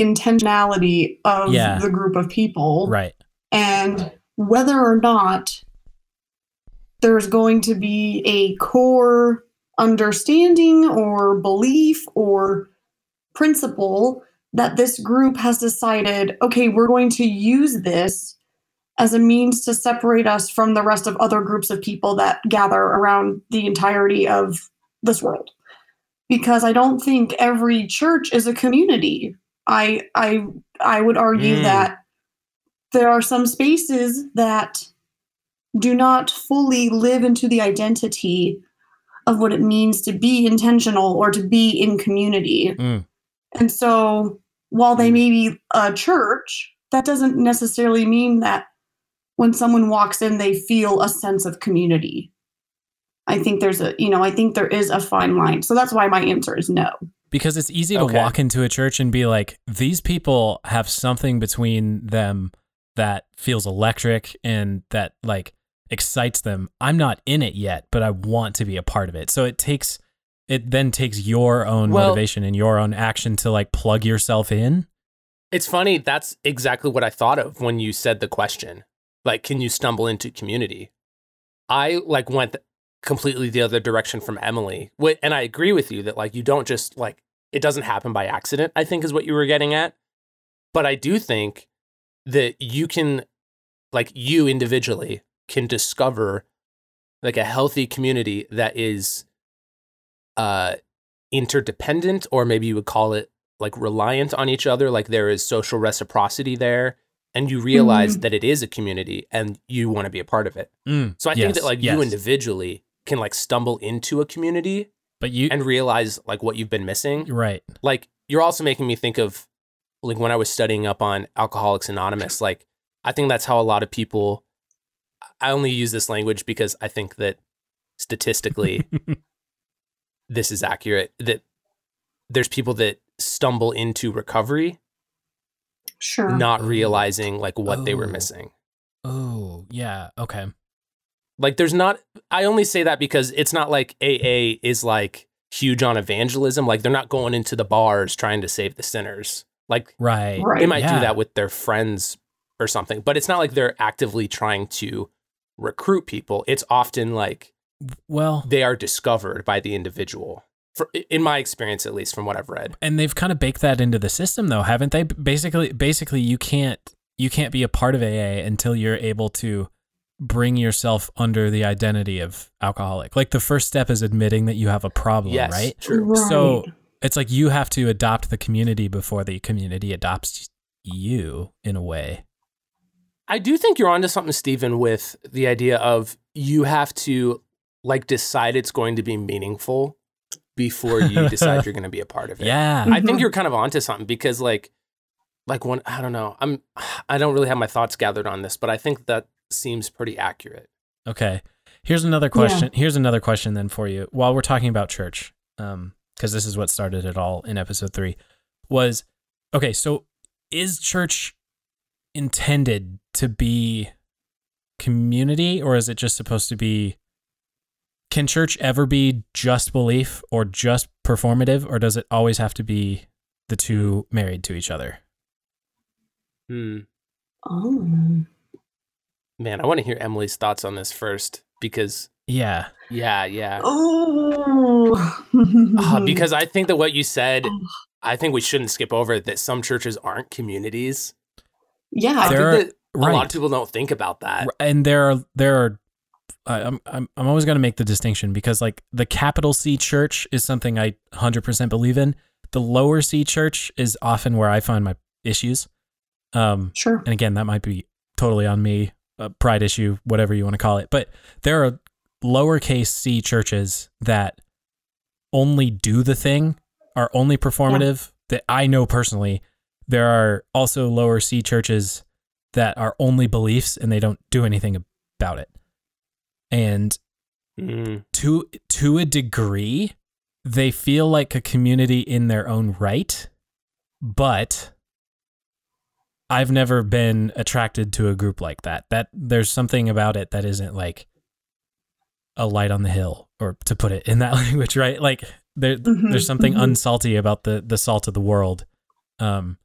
intentionality of Yeah. the group of people Right. and whether or not there's going to be a core understanding or belief or principle that this group has decided okay we're going to use this as a means to separate us from the rest of other groups of people that gather around the entirety of this world because i don't think every church is a community i i i would argue Mm. that there are some spaces that do not fully live into the identity of what it means to be intentional or to be in community. Mm. And so while they Mm. may be a church, that doesn't necessarily mean that when someone walks in, they feel a sense of community. I think there's a, you know, I think there is a fine line. So that's why my answer is no. Because it's easy to Okay. walk into a church and be like, these people have something between them that feels electric and that like excites them. I'm not in it yet, but I want to be a part of it. So it takes it then takes your own Well- motivation and your own action to like plug yourself in. It's funny. That's exactly what I thought of when you said the question. Like, can you stumble into community? I like went completely the other direction from Emily. And I agree with you that like you don't just like it doesn't happen by accident, I think is what you were getting at. But I do think that you can like you individually can discover like a healthy community that is uh interdependent or maybe you would call it like reliant on each other like there is social reciprocity there and you realize Mhm. that it is a community and you want to be a part of it Mm, so i think that like yes. you individually can like stumble into a community but you and realize like what you've been missing right. like you're also making me think of like when I was studying up on Alcoholics Anonymous, like I think that's how a lot of people I only use this language because I think that statistically <laughs> this is accurate that there's people that stumble into recovery Sure. not realizing like what they were Oh. missing. oh, yeah. Okay. Like there's not I only say that because it's not like AA is like huge on evangelism, like they're not going into the bars trying to save the sinners. Like Right. Right. they might Yeah. do that with their friends or something, but it's not like they're actively trying to recruit people. It's often like Well, they are discovered by the individual. For, in my experience, at least from what I've read. and they've kind of baked that into the system though haven't they basically basically you can't you can't be a part of aa until you're able to bring yourself under the identity of alcoholic. Like the first step is admitting that you have a problem, yes, right? true. So it's like you have to adopt the community before the community adopts you in a way. I do think you're onto something, Stephen, with the idea of you have to like decide it's going to be meaningful before you <laughs> decide you're going to be a part of it. Yeah. I think Mhm. you're kind of onto something because like like when I don't know, I'm I don't really have my thoughts gathered on this, but I think that seems pretty accurate. Okay. Here's another question. Here's another question then for you. While we're talking about church, um, because this is what started it all in episode three, was okay. So is church intended to be community, or is it just supposed to be? Can church ever be just belief or just performative, or does it always have to be the two married to each other? Hmm. Oh. Man, I want to hear Emily's thoughts on this first because Yeah. yeah, yeah. Oh. Uh, because I think that what you said, I think we shouldn't skip over that some churches aren't communities. I yeah. There think are- that a lot of people don't think about that. And there are there are I- I'm I'm I'm always going to make the distinction because like the capital C church is something I 100% believe in. The lower C church is often where I find my issues. Um Sure. and again that might be totally on me, a pride issue, whatever you want to call it. But there are lowercase c churches that only do the thing, are only performative that I know personally. There are also lower c churches that are only beliefs and they don't do anything about it. And Mm, to to a degree, they feel like a community in their own right, but I've never been attracted to a group like that. That there's something about it that isn't like a light on the hill, or to put it in that <laughs> language, right? Like there, Mhm, there's something mhm. unsalty about the the salt of the world, um,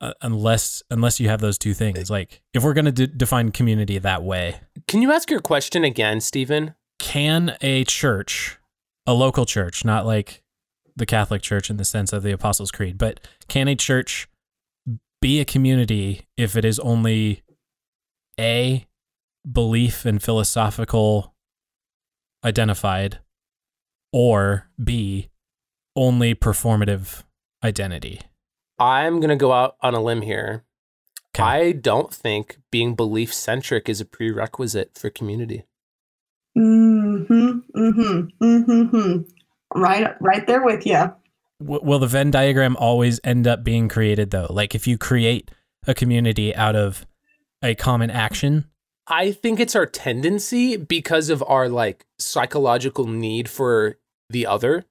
uh, unless unless you have those two things. Like if we're gonna d- define community that way, Can you ask your question again, Stephen? can a church, a local church, not like the Catholic Church in the sense of the Apostles' Creed, but can a church be a community if it is only A, belief and philosophical identified, or B, only performative identity? I'm going to go out on a limb here. Okay. I don't think being belief centric is a prerequisite for community. Mm-hmm. Mm-hmm. Mm-hmm. Right, right there with you. W- will the Venn diagram always end up being created though? Like if you create a community out of a common action, I think it's our tendency because of our like psychological need for the other,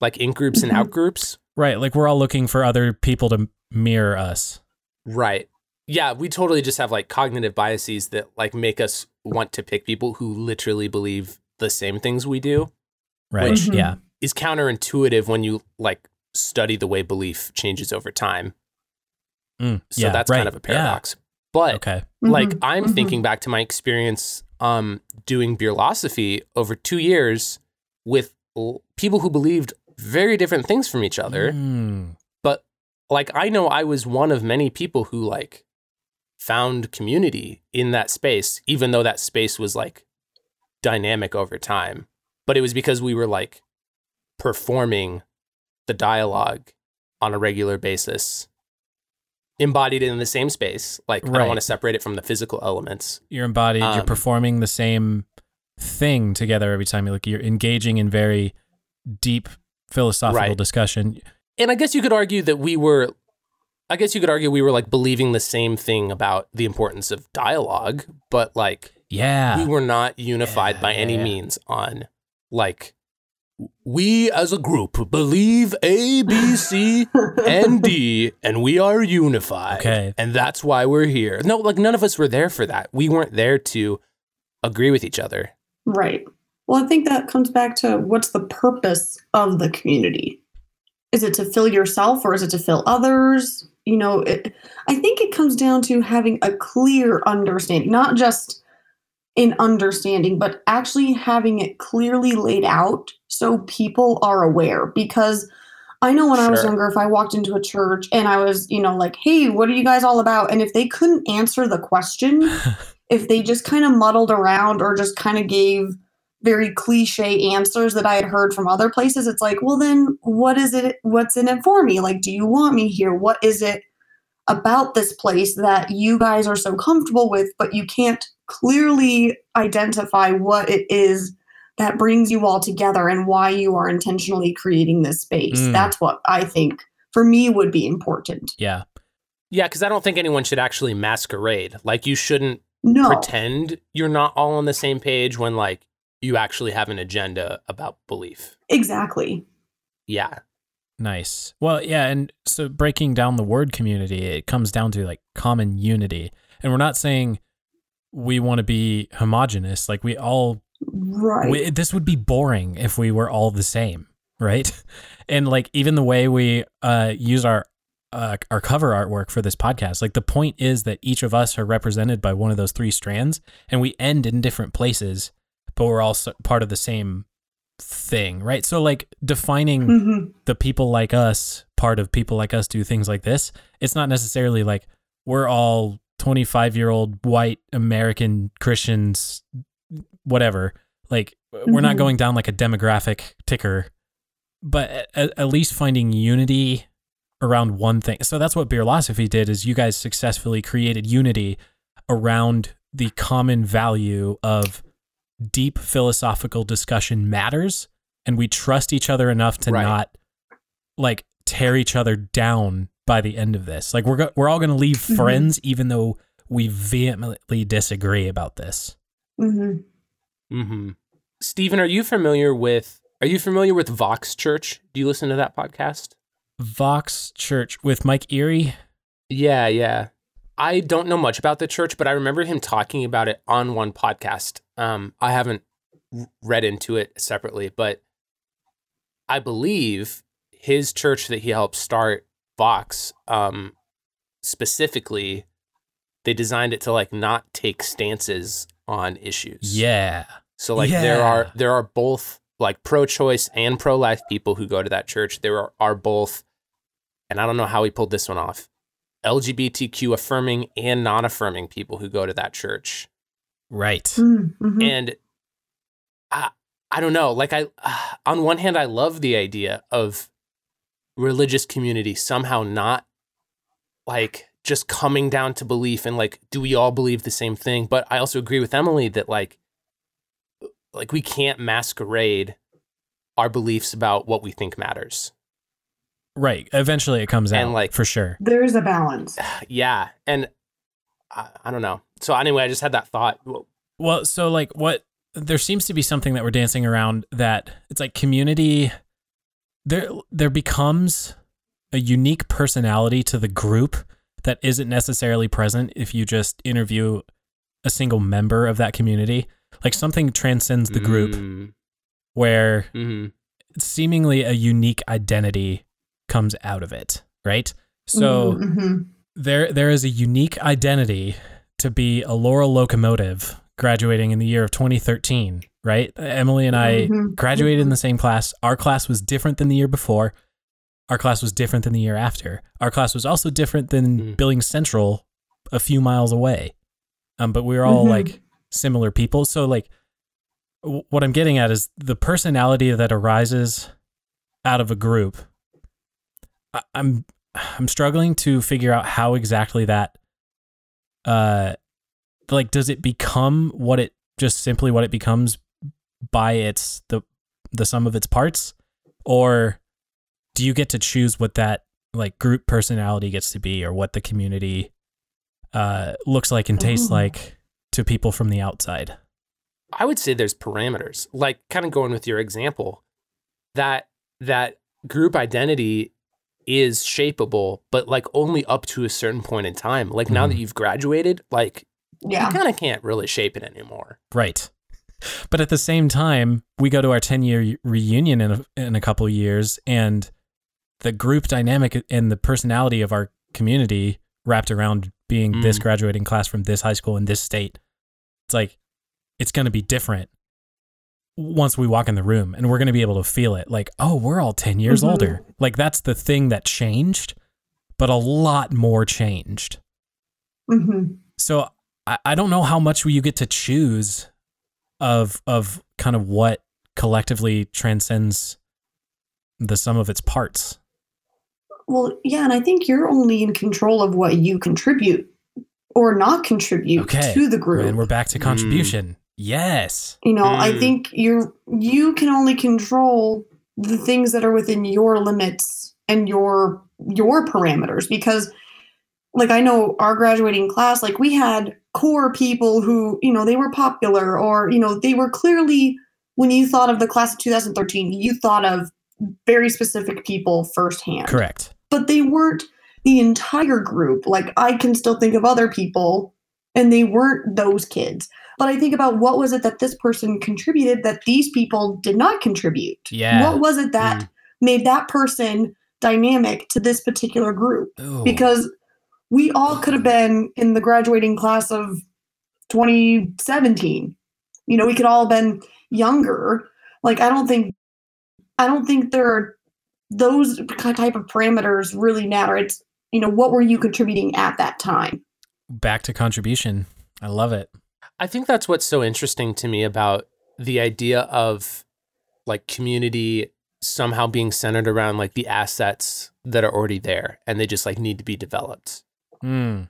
like in groups and Mhm. out groups. right? Like we're all looking for other people to mirror us. Right. Yeah, we totally just have like cognitive biases that like make us want to pick people who literally believe the same things we do. Right? Which- Mhm. Yeah. Is counterintuitive when you like study the way belief changes over time. Mm, So yeah, that's right. kind of a Yeah. paradox. But Okay. like Mhm. I'm Mhm. thinking back to my experience um doing beerlosophy over 2 years with l- people who believed very different things from each other Mm, but like I know I was one of many people who like found community in that space even though that space was like dynamic over time but it was because we were like performing the dialogue on a regular basis embodied in the same space like I don't want to separate it from the physical elements You're embodied. you're Um, performing the same thing together every time you look. You're engaging in very deep philosophical Right. discussion. and I guess you could argue that we were I guess you could argue we were like believing the same thing about the importance of dialogue but like Yeah. we were not unified Yeah, by yeah, any yeah. means on like we as a group believe A, B, C, and D, <laughs> and we are unified. Okay. And that's why we're here. No, like none of us were there for that. We weren't there to agree with each other. Right. Well, I think that comes back to what's the purpose of the community? Is it to fill yourself or is it to fill others? You know, it, I think it comes down to having a clear understanding, not just in understanding, but actually having it clearly laid out so people are aware. Because I know when I was younger, if I walked into a church and I was, you know, like, hey, what are you guys all about? And if they couldn't answer the question, <laughs> if they just kind of muddled around or just kind of gave very cliche answers that I had heard from other places, it's like, well, then what is it? What's in it for me? Like, do you want me here? What is it about this place that you guys are so comfortable with, but you can't clearly identify what it is that brings you all together and why you are intentionally creating this space? Mm. That's what I think for me would be important. Yeah. Yeah, because I don't think anyone should actually masquerade. Like, you shouldn't No. pretend you're not all on the same page when, like, you actually have an agenda about belief. Exactly. Yeah. Nice. Well, yeah, and so breaking down the word community, it comes down to like common unity. And we're not saying we want to be homogenous. Like we all Right. we, this would be boring if we were all the same, right? <laughs> And like even the way we uh use our uh, our cover artwork for this podcast, like the point is that each of us are represented by one of those three strands, and we end in different places, but we're all part of the same thing, right? So like defining hmm the people like us part of people like us do things like this it's not necessarily like we're all 25 year old white american christians whatever like we're not Mhm. going down like a demographic ticker but at, at least finding unity around one thing so that's what beerlosophy did is you guys successfully created unity around the common value of deep philosophical discussion matters and we trust each other enough to Right. not like tear each other down by the end of this. Like we're go- we're all going to leave Mhm. friends even though we vehemently disagree about this. hmm Mm-hmm. Stephen, are you familiar with are you familiar with Vox Church? Do you listen to that podcast? Vox Church with Mike Erre. Yeah, yeah. I don't know much about the church, but I remember him talking about it on one podcast. Um, I haven't read into it separately, but I believe his church that he helped start, Vox, um, specifically, they designed it to like not take stances on issues. Yeah. So like there are there are both like pro-choice and pro-life people who go to that church. There are, are both, and I don't know how he pulled this one off. LGBTQ affirming and non-affirming people who go to that church, Right. Mm-hmm. and I I don't know. Like I, <sighs> on one hand, I love the idea of religious community somehow not like just coming down to belief and like do we all believe the same thing but i also agree with emily that like like we can't masquerade our beliefs about what we think matters Right. Eventually it comes out And, like- for sure. There's a balance. <sighs> yeah and I, I don't know so anyway i just had that thought Well, so like what there seems to be something that we're dancing around that it's like community there there becomes a unique personality to the group that isn't necessarily present if you just interview a single member of that community. Like something transcends the group Mm, where mhm. seemingly a unique identity comes out of it, right? So Mhm. there there is a unique identity to be a Laurel locomotive graduating in the year of 2013, right? Emily and I Mhm. graduated in the same class. Our class was different than the year before. Our class was different than the year after. Our class was also different than Mm. Billings Central a few miles away. Um, but we were all Mhm. like similar people. So like w- what I'm getting at is the personality that arises out of a group. I- I'm I'm struggling to figure out how exactly that uh like does it become what it just simply what it becomes by its the the sum of its parts or do you get to choose what that like group personality gets to be or what the community uh looks like and tastes Ooh. like to people from the outside I would say there's parameters. Like kind of going with your example, that that group identity is shapeable, but like only up to a certain point in time. Like now Mhm. that you've graduated, like Yeah. you kind of can't really shape it anymore. Right. But at the same time, we go to our 10 year reunion in a, in a couple of years, and the group dynamic and the personality of our community wrapped around being this Mm. graduating class from this high school in this state. It's like, it's going to be different once we walk in the room and we're going to be able to feel it. Like, oh, we're all 10 years Mhm. older. Like, that's the thing that changed, but a lot more changed. hmm So I, I don't know how much you get to choose of of kind of what collectively transcends the sum of its parts. Well, yeah, and I think you're only in control of what you contribute or not contribute Okay. to the group. And we're back to contribution. Yes. You know, I Mm. think you're you can only control the things that are within your limits and your your parameters because like I know our graduating class like we had core people who, you know, they were popular or, you know, they were clearly when you thought of the class of 2013, you thought of very specific people firsthand Correct. but they weren't the entire group. Like I can still think of other people and they weren't those kids. But I think about what was it that this person contributed that these people did not contribute? Yeah. What was it that mm. made that person dynamic to this particular group? Ooh. Because we all could have been in the graduating class of 2017. You know, we could all have been younger. Like I don't think I don't think there are those type of parameters really matter. It's you know, what were you contributing at that time? back to contribution. I love it. I think that's what's so interesting to me about the idea of like community somehow being centered around like the assets that are already there and they just like need to be developed. Mm.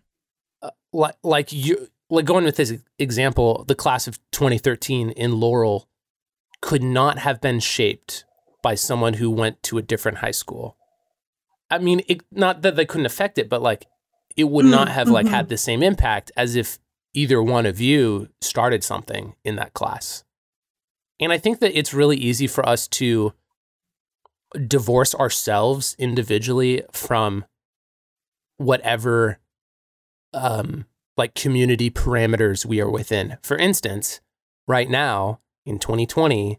Like like you like going with this example, the class of 2013 in Laurel could not have been shaped by someone who went to a different high school. I mean, it, not that they couldn't affect it, but like it would Mm, not have like mhm. had the same impact as if either one of you started something in that class. And I think that it's really easy for us to divorce ourselves individually from whatever um like community parameters we are within. For instance, right now in 2020,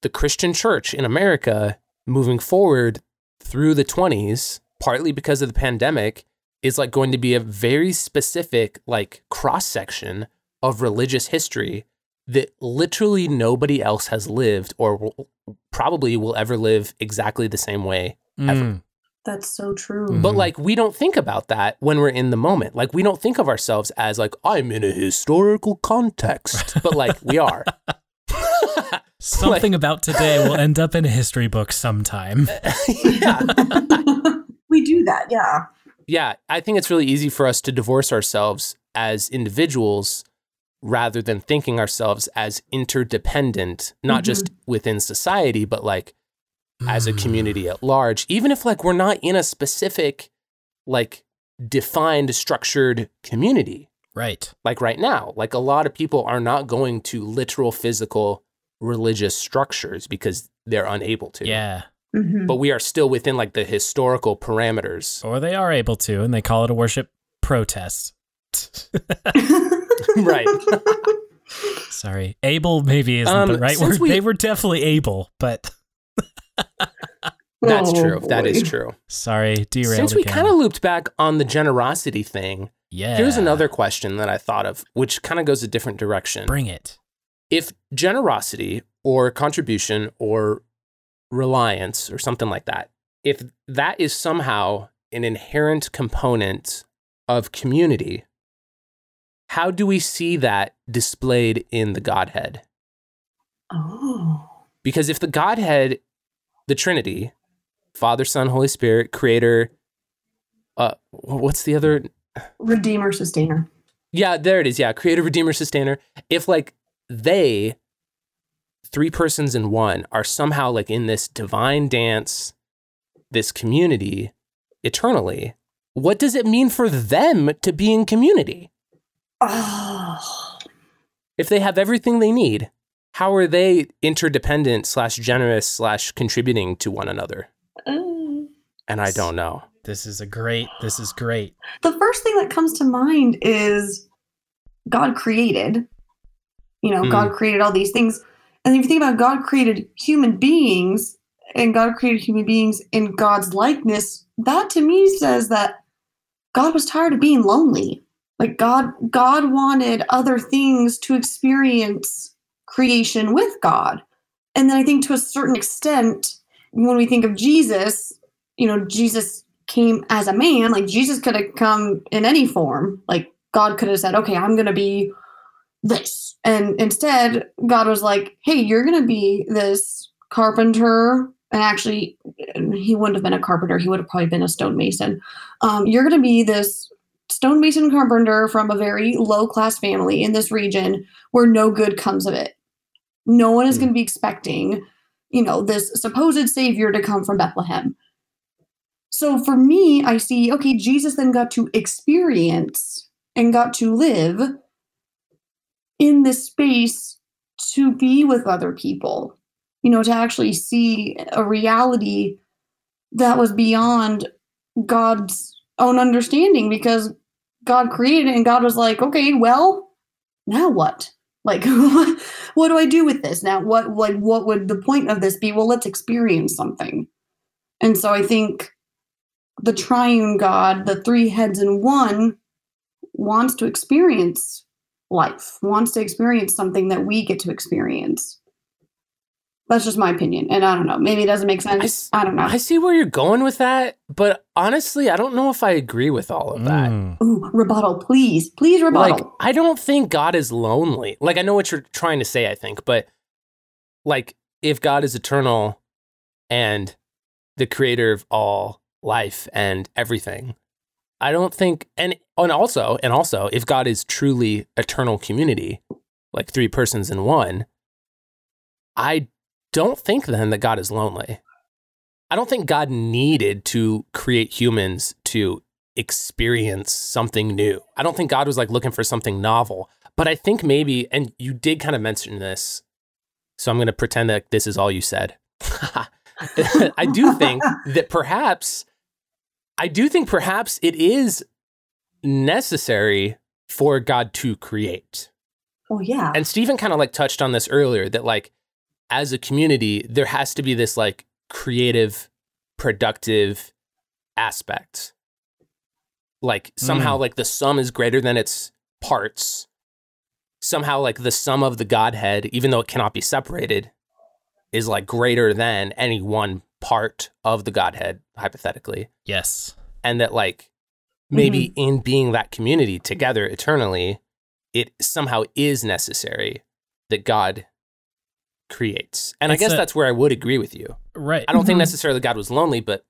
the Christian church in America moving forward through the 20s, partly because of the pandemic, is like going to be a very specific like cross section of religious history that literally nobody else has lived or will, probably will ever live exactly the same way. Ever. That's so true. Mhm. But like we don't think about that when we're in the moment. Like we don't think of ourselves as like I'm in a historical context, but like we are. <laughs> Something about today will end up in a history book sometime. <laughs> yeah. <laughs> we do that, yeah. Yeah, I think it's really easy for us to divorce ourselves as individuals rather than thinking ourselves as interdependent, not Mhm. just within society, but like as a Mm. community at large, even if like we're not in a specific like defined structured community. Right. Like right now, like a lot of people are not going to literal physical religious structures because they're unable to. Yeah. Mhm. But we are still within like the historical parameters. Or they are able to, and they call it a worship protest. <laughs> right. <laughs> Sorry. Able maybe isn't Um, the right word. we- They were definitely able, but <laughs> That's Oh, true. That is true. sorry, derailed. Since we kind of looped back on the generosity thing, yeah. here's another question that I thought of, which kind of goes a different direction. Bring it. if generosity or contribution or reliance or something like that, if that is somehow an inherent component of community, how do we see that displayed in the Godhead? Oh. Because if the Godhead, the Trinity, Father, Son, Holy Spirit, Creator, uh, what's the other? Redeemer sustainer. Yeah, there it is. Yeah, Creator, Redeemer, Sustainer. If like they, three persons in one, are somehow like in this divine dance, this community eternally, what does it mean for them to be in community? Oh. If they have everything they need, how are they interdependent slash generous slash contributing to one another? Uh, And I don't know. This is a great. This is great. the first thing that comes to mind is God created. You know, Mm. God created all these things. And if you think about God created human beings and God created human beings in God's likeness, that to me says that God was tired of being lonely. Like God God wanted other things to experience creation with God. And then I think to a certain extent when we think of Jesus, you know, Jesus came as a man, like Jesus could have come in any form. Like God could have said, okay, I'm going to be this. And instead, God was like, hey, you're going to be this carpenter. And actually, he wouldn't have been a carpenter. He would have probably been a stonemason. Um, you're going to be this stonemason carpenter from a very low class family in this region where no good comes of it. No one is Hmm. going to be expecting, you know, this supposed savior to come from Bethlehem. So for me, I see, okay, Jesus then got to experience and got to live in this space to be with other people, you know, to actually see a reality that was beyond God's own understanding because God created it and God was like, okay, well, now what? Like, <laughs> what do I do with this now? What, like, what would the point of this be? Well, let's experience something. And so I think the triune God, the three heads in one, wants to experience life, wants to experience something that we get to experience. That's just my opinion. And I don't know. Maybe it doesn't make sense. s- I, don't know. I see where you're going with that, but honestly, I don't know if I agree with all of that. Mm. Ooh, rebuttal, please. Please rebuttal. Like, I don't think God is lonely. Like, I know what you're trying to say, I think, but like, if God is eternal and the creator of all life and everything, I don't think, and, and also, and also, if God is truly eternal community, like three persons in one, I don't think then that God is lonely. I don't think God needed to create humans to experience something new. I don't think God was like looking for something novel, but I think maybe, and you did kind of mention this, so I'm going to pretend that this is all you said. <laughs> I do think that perhaps, I do think perhaps it is necessary for God to create. oh, yeah. And Stephen kind of like touched on this earlier that like as a community, there has to be this like creative, productive aspect. Like somehow mm. like the sum is greater than its parts. Somehow like the sum of the Godhead, even though it cannot be separated, is like greater than any one part of the Godhead, hypothetically Yes. and that like maybe mm-hmm. in being that community together eternally it somehow is necessary that god creates and It's i guess a- that's where i would agree with you Right. i don't think Mhm. necessarily god was lonely but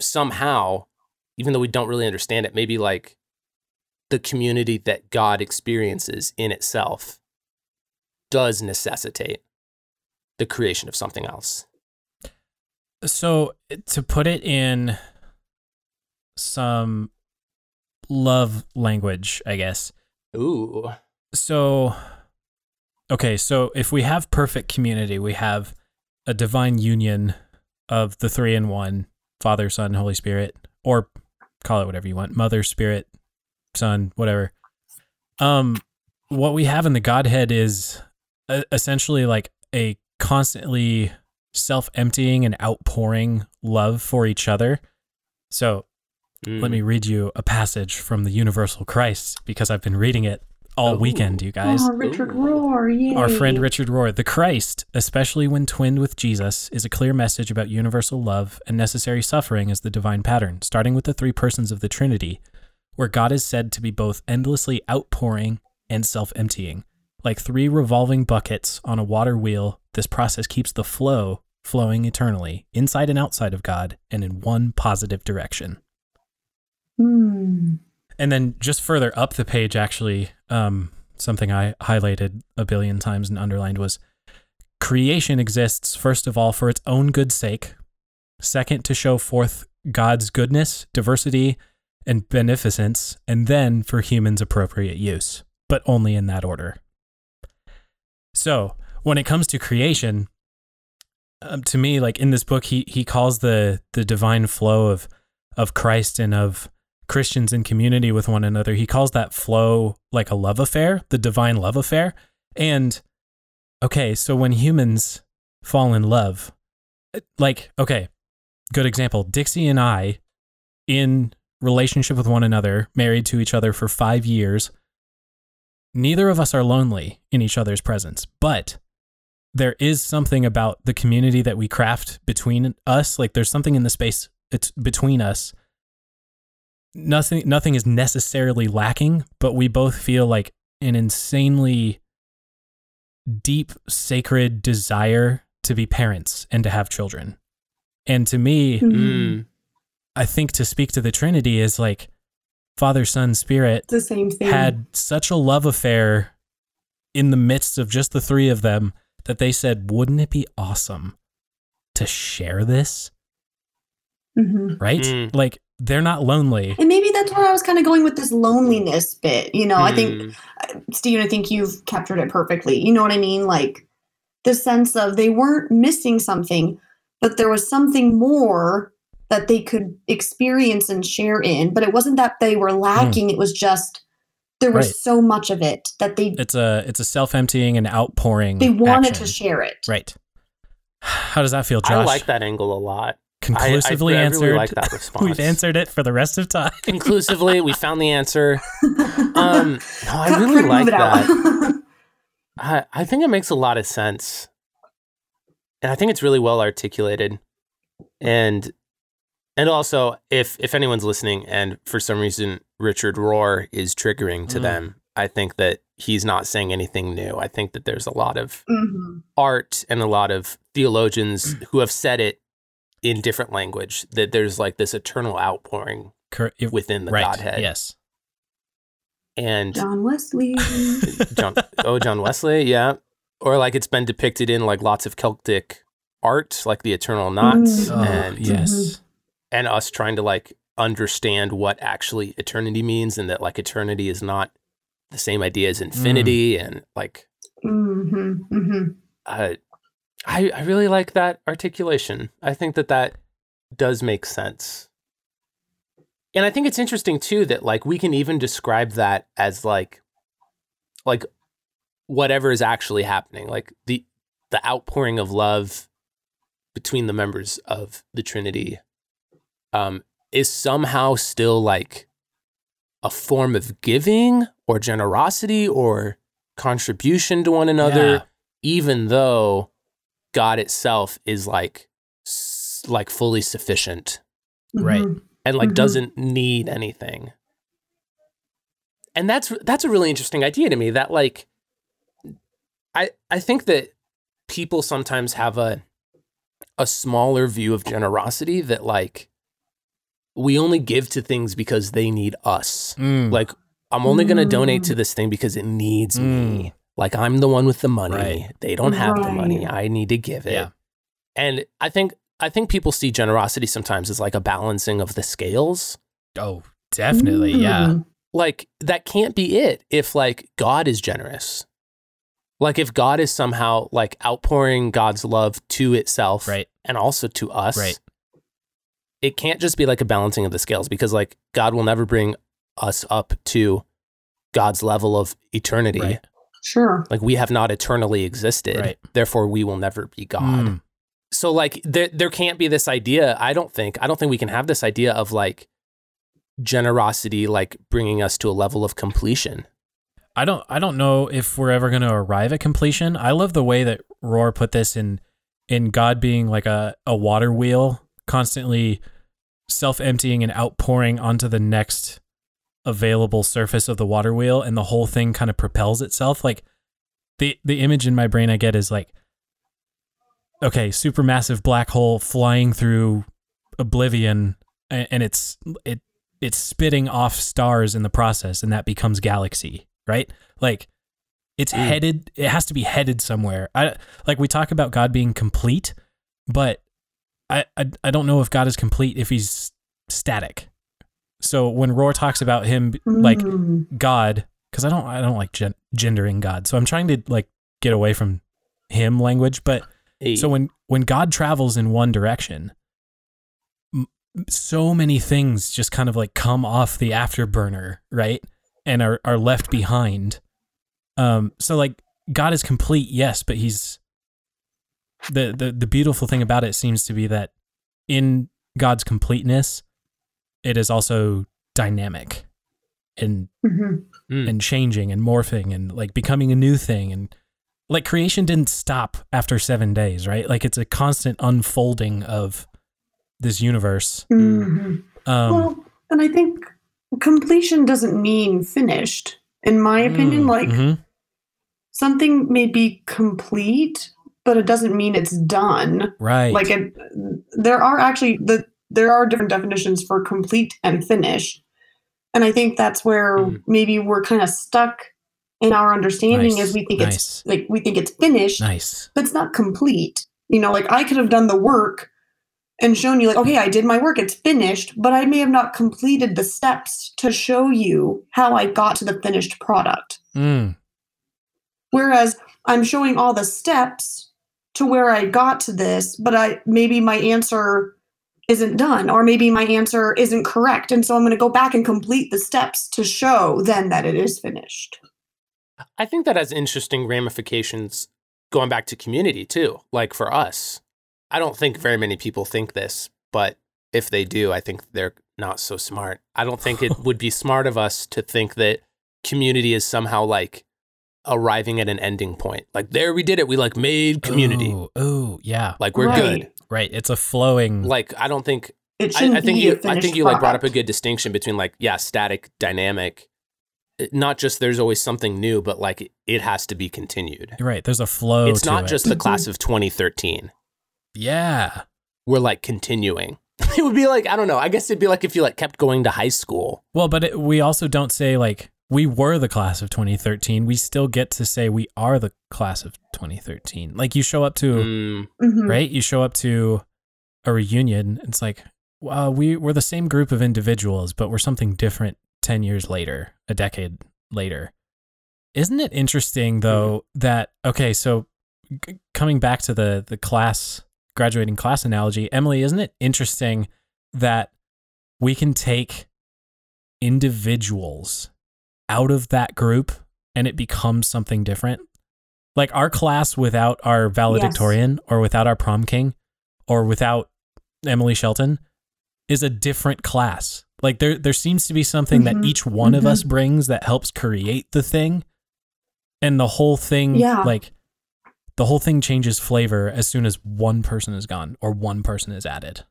somehow even though we don't really understand it maybe like the community that god experiences in itself does necessitate the creation of something else So to put it in some love language, I guess. ooh So okay, so if we have perfect community, we have a divine union of the three in one, Father, Son, Holy Spirit, or call it whatever you want, Mother, Spirit, Son, whatever. Um what we have in the Godhead is uh, essentially like a constantly self-emptying and outpouring love for each other. So let Mm. me read you a passage from the Universal Christ because I've been reading it all Ooh. weekend, you guys. Oh, Richard Ooh. Rohr, yay. Our friend Richard Rohr, the Christ, especially when twinned with Jesus, is a clear message about universal love and necessary suffering as the divine pattern, starting with the three persons of the Trinity, where God is said to be both endlessly outpouring and self emptying. Like three revolving buckets on a water wheel, this process keeps the flow flowing eternally, inside and outside of God, and in one positive direction. Hmm. And then just further up the page, actually, um, something I highlighted a billion times and underlined was creation exists, first of all, for its own good sake, second, to show forth God's goodness, diversity, and beneficence, and then for humans' appropriate use, but only in that order. So, when it comes to creation, um, to me, like in this book, he he calls the the divine flow of of Christ and of Christians in community with one another. He calls that flow like a love affair, the divine love affair. And okay, so when humans fall in love, uh, like, okay, good example. Dixie and I, in relationship with one another, married to each other for five years, neither of us are lonely in each other's presence, but there is something about the community that we craft between us. Like, there's something in the space it's between us nothing nothing is necessarily lacking, but we both feel like an insanely deep sacred desire to be parents and to have children. And to me, Mhm. Mm. I think to speak to the Trinity is like Father, Son, Spirit It's the same thing. had such a love affair in the midst of just the three of them that they said, wouldn't it be awesome to share this? Mhm. Right? Mm. Like they're not lonely. And maybe that's where I was kind of going with this loneliness bit. You know, I think Mm. Stephen, I think you've captured it perfectly. You know what I mean? Like the sense of they weren't missing something, but there was something more that they could experience and share in. But it wasn't that they were lacking, it was just there was Right. so much of it that they It's a it's a self-emptying and outpouring. they wanted action. to share it. Right. <sighs> How does that feel, Josh? I like that angle a lot. Conclusively I, I, I answered. really like that <laughs> response. We've answered it for the rest of time. Conclusively, we found the answer. <laughs> Um, no, I really like move it out. that. I, I think it makes a lot of sense. And I think it's really well articulated. And and also if if anyone's listening and for some reason Richard Rohr is triggering to Mm. them, I think that he's not saying anything new. I think that there's a lot of Mhm. art and a lot of theologians <clears throat> who have said it in different language that there's like this eternal outpouring Cor- if- within the right. Godhead. Yes. And John Wesley. <laughs> John, oh, John Wesley, yeah. Or like it's been depicted in like lots of Celtic art, like the Eternal Knots, Mm. Oh, and yes. and us trying to like understand what actually eternity means, and that like eternity is not the same idea as infinity, and like hmm hmm uh, I I really like that articulation. I think that that does make sense. And I think it's interesting too that like we can even describe that as like like whatever is actually happening, like the the outpouring of love between the members of the Trinity um is somehow still like a form of giving or generosity or contribution to one another Yeah. even though God itself is like like fully sufficient Right. Mhm. and like Mhm. doesn't need anything. And that's that's a really interesting idea to me that like I I think that people sometimes have a a smaller view of generosity that like we only give to things because they need us. Mm. Like I'm only going to donate Mm. to this thing because it needs Mm. me. Like I'm the one with the money. Right. They don't have the money. I need to give it. Yeah. And I think I think people see generosity sometimes as like a balancing of the scales. oh, definitely. Yeah. Mm. Like that can't be it if like God is generous. Like if God is somehow like outpouring God's love to itself Right. and also to us. Right. It can't just be like a balancing of the scales because like God will never bring us up to God's level of eternity. Right. Sure. Like we have not eternally existed. Right. Therefore we will never be God. Mm. so like there there can't be this idea i don't think i don't think we can have this idea of like generosity like bringing us to a level of completion I don't I don't know if we're ever going to arrive at completion. I love the way that Rohr put this in in God being like a a water wheel constantly self-emptying and outpouring onto the next available surface of the water wheel and the whole thing kind of propels itself. Like the the image in my brain I get is like okay, supermassive black hole flying through oblivion and, and it's it it's spitting off stars in the process and that becomes galaxy right? Like it's Mm. headed it has to be headed somewhere. I like we talk about god being complete but I, I i don't know if god is complete if he's static so when Rohr talks about him like Mm. god because i don't i don't like gen- gendering god so i'm trying to like get away from him language but Hey, so when when God travels in one direction, m- so many things just kind of like come off the afterburner, right? And are are left behind. Um so like God is complete, yes, but he's the the the beautiful thing about it seems to be that in God's completeness, it is also dynamic and Mhm. Mm. and changing and morphing and like becoming a new thing and like creation didn't stop after 7 days, right? Like it's a constant unfolding of this universe. Mhm. Um well, and I think completion doesn't mean finished. In my opinion, Mm, like mhm. something may be complete, but it doesn't mean it's done. right. Like it, there are actually the there are different definitions for complete and finish, and I think that's where Mhm. maybe we're kind of stuck in our understanding Nice, as we think nice. it's like we think it's finished, nice. but it's not complete. You know, like I could have done the work and shown you, like, okay, I did my work, it's finished, but I may have not completed the steps to show you how I got to the finished product. Mm, Whereas I'm showing all the steps to where I got to this, but I maybe my answer isn't done, or maybe my answer isn't correct. And so I'm going to go back and complete the steps to show then that it is finished. I think that has interesting ramifications going back to community too. Like for us, I don't think very many people think this, but if they do, I think they're not so smart. I don't think it <laughs> would be smart of us to think that community is somehow like arriving at an ending point. Like there we did it. We like made community. oh ooh, yeah. Like we're Right. good. Right. It's a flowing. Like I don't think It I, shouldn't I think be you a I think you like brought up a good distinction between like yeah, static, dynamic. Not just there's always something new, but like it has to be continued. You're right. There's a flow. it's to not it. just the class of 2013. Yeah. We're like continuing. <laughs> It would be like I don't know. I guess it'd be like if you like kept going to high school. Well, but it, we also don't say like we were the class of 2013. We still get to say we are the class of 2013. Like you show up to Mm, Mhm. right? You show up to a reunion. It's like, well, we we're the same group of individuals, but we're something different ten years later, a decade later. Isn't it interesting though that okay, so g- coming back to the the class graduating class analogy, Emily, isn't it interesting that we can take individuals out of that group and it becomes something different? Like our class without our valedictorian or without our prom king or without Emily Shelton is a different class. Like there there seems to be something that Mhm, each one of mhm. us brings that helps create the thing. And the whole thing Yeah. like the whole thing changes flavor as soon as one person is gone or one person is added.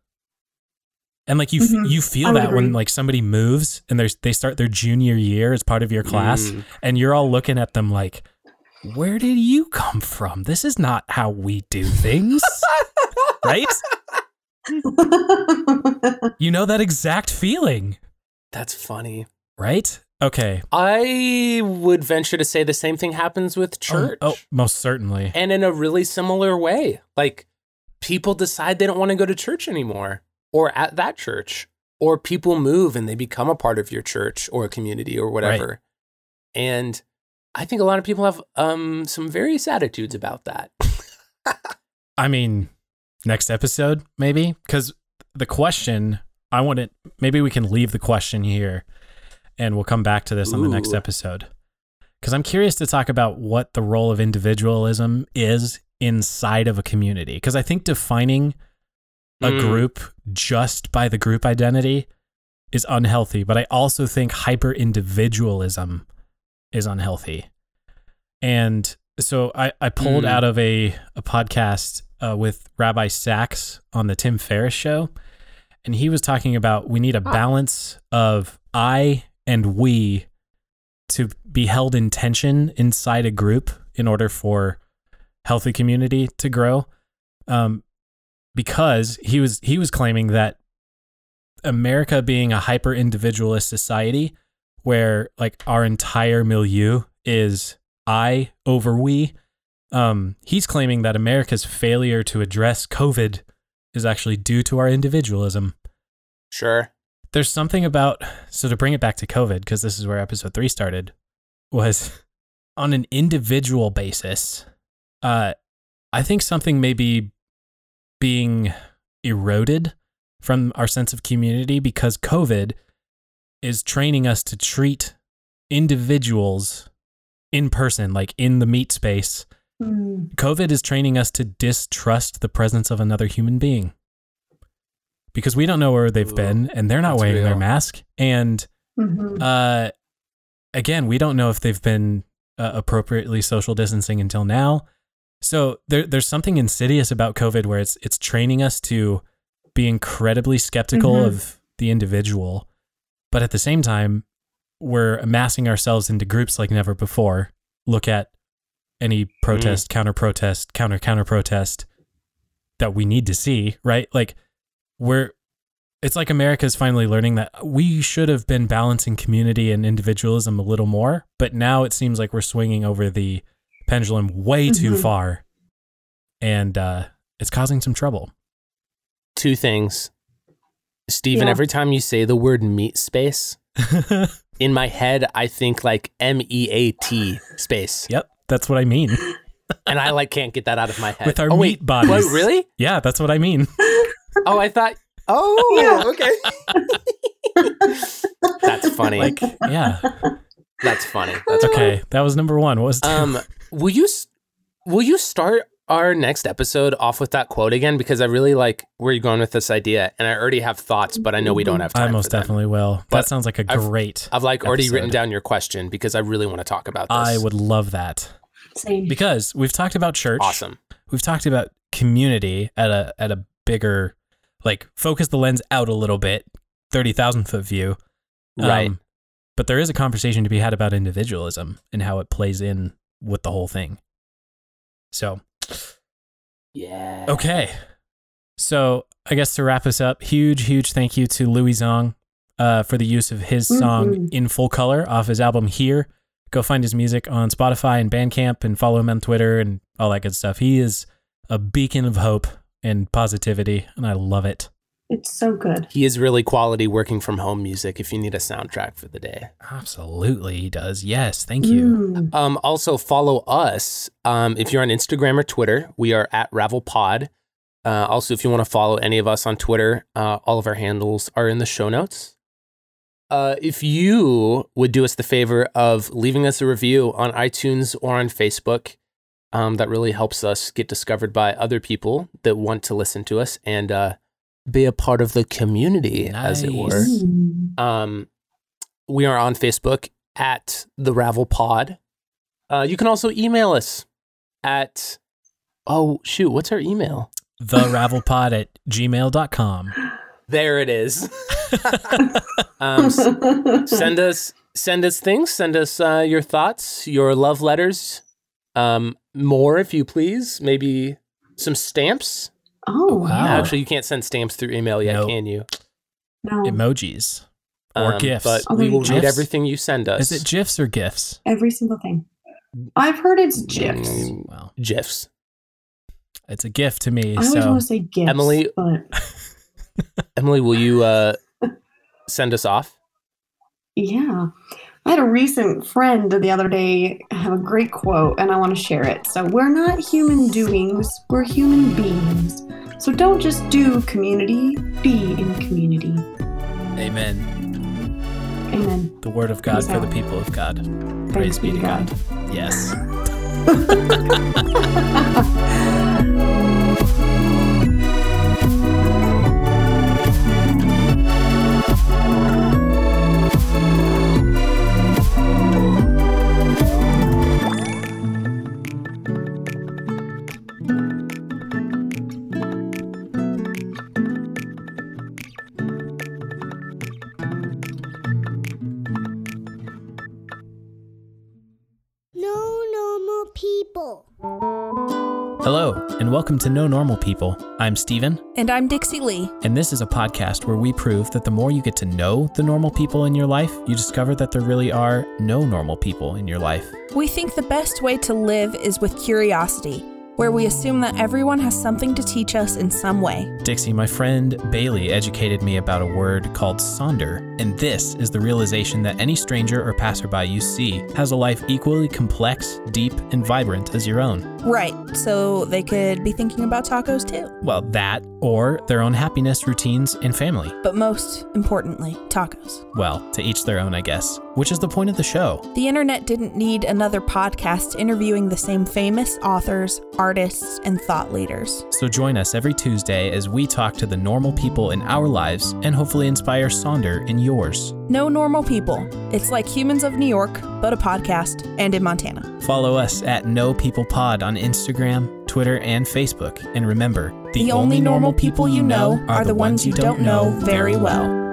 And like you f- Mhm, you feel would that when like somebody moves and there's they start their junior year as part of your class mm. and you're all looking at them like where did you come from? This is not how we do things. <laughs> right? You know that exact feeling, That's funny. right? Okay. I would venture to say the same thing happens with church. Oh, oh, most certainly. And in a really similar way. Like people decide they don't want to go to church anymore or at that church or people move and they become a part of your church or a community or whatever. And I think a lot of people have um some various attitudes about that. <laughs> I mean, next episode, maybe? Because the question, I want to, maybe we can leave the question here and we'll come back to this on the next episode. Because I'm curious to talk about what the role of individualism is inside of a community. Because I think defining a Mm. group just by the group identity is unhealthy. But I also think hyper individualism is unhealthy. And so I, I pulled Mm. out of a, a podcast uh, with Rabbi Sacks on the Tim Ferriss show. And he was talking about we need a balance of I and we to be held in tension inside a group in order for healthy community to grow. Um, because he was he was claiming that America being a hyper individualist society where like our entire milieu is I over we. Um, he's claiming that America's failure to address COVID is actually due to our individualism. Sure. There's something about so to bring it back to COVID because this is where episode three started was on an individual basis. Uh, I think something may be being eroded from our sense of community because COVID is training us to treat individuals in person, like in the meat space. Mm, COVID is training us to distrust the presence of another human being because we don't know where they've Ooh, been and they're not that's wearing their mask. And mhm. uh, again, we don't know if they've been uh, appropriately social distancing until now. So there, there's something insidious about COVID where it's it's training us to be incredibly skeptical Mhm. of the individual, But at the same time, we're amassing ourselves into groups like never before. Look at any protest, counter protest, counter counter protest that we need to see, right? Like we're it's like America's finally learning that we should have been balancing community and individualism a little more, but now it seems like we're swinging over the pendulum way too Mhm. far. And uh it's causing some trouble. Two things. Stephen. Yeah. every time you say the word meat space, <laughs> in my head, I think like M E A T space. yep, that's what I mean. <laughs> And I like can't get that out of my head. With our oh, meat wait, bodies. Wait, really? Yeah, that's what I mean. <laughs> Oh, I thought. Oh, Yeah. okay. That's funny. Like, yeah. That's funny. That's funny. Okay, that was number 1. What was two? Um, will you will you start our next episode off with that quote again? Because I really like where you're going with this idea, and I already have thoughts, but I know we don't have time. I most for definitely will. But that sounds like a I've- great. I've like already written down your question because I really want to talk about this. I would love that. Same. Because we've talked about church. Awesome. We've talked about community at a at a bigger like focus the lens out a little bit, 30,000 foot view. Right. Um, but there is a conversation to be had about individualism and how it plays in with the whole thing. So, Yeah. okay. So, I guess to wrap us up, huge, huge thank you to Louie Zong uh, for the use of his song Mhm. in full color off his album Here. Go find his music on Spotify and Bandcamp and follow him on Twitter and all that good stuff. He is a beacon of hope and positivity, and I love it. It's so good. He is really quality working from home music if you need a soundtrack for the day. Absolutely, he does. Yes, thank you. Mm. Um, also follow us. Um, if you're on Instagram or Twitter, we are at RavelPod. Uh, also, if you want to follow any of us on Twitter, uh, all of our handles are in the show notes. Uh, if you would do us the favor of leaving us a review on iTunes or on Facebook, um, that really helps us get discovered by other people that want to listen to us and uh, be a part of the community, as it were. Mm. Um, we are on Facebook at the Ravel Pod. Uh, you can also email us at oh shoot, what's our email? The Ravelpod at gmail.com. <gasps> There it is. <laughs> um, s- send us send us things. Send us uh, your thoughts, your love letters, um, more if you please. Maybe some stamps. Oh, wow. yeah. Actually, you can't send stamps through email yet, Nope. can you? No, Emojis. Or Um, gifs. But Oh, we will you read everything you send us. Is it GIFs or GIFs? every single thing. I've heard it's GIFs. Mm, Well, GIFs. it's a gift to me. I always so want to say GIFs. Emily- but Emily, will you uh, <laughs> send us off? yeah. I had a recent friend the other day have a great quote, and I want to share it. So, we're not human doings, we're human beings. So, don't just do community, be in community. amen. Amen. The word of God Peace for the people of God. Praise be to God. Yes. <laughs> <laughs> welcome to No Normal People. I'm Steven, And I'm Dixie Lee. and this is a podcast where we prove that the more you get to know the normal people in your life, you discover that there really are no normal people in your life. We think the best way to live is with curiosity, where we assume that everyone has something to teach us in some way. Dixie, my friend Bailey educated me about a word called sonder, and this is the realization that any stranger or passerby you see has a life equally complex, deep, and vibrant as your own. Right, so they could be thinking about tacos too. Well, that, or their own happiness, routines, and family. But most importantly, tacos. Well, to each their own, I guess, which is the point of the show. The internet didn't need another podcast interviewing the same famous authors, artists, and thought leaders. So join us every Tuesday as we talk to the normal people in our lives and hopefully inspire Sonder in yours. No normal people. It's like Humans of New York, but a podcast and in Montana. Follow us at No People Pod on Instagram, Twitter, and Facebook. And remember, The, only normal people you know are the ones you don't know very well.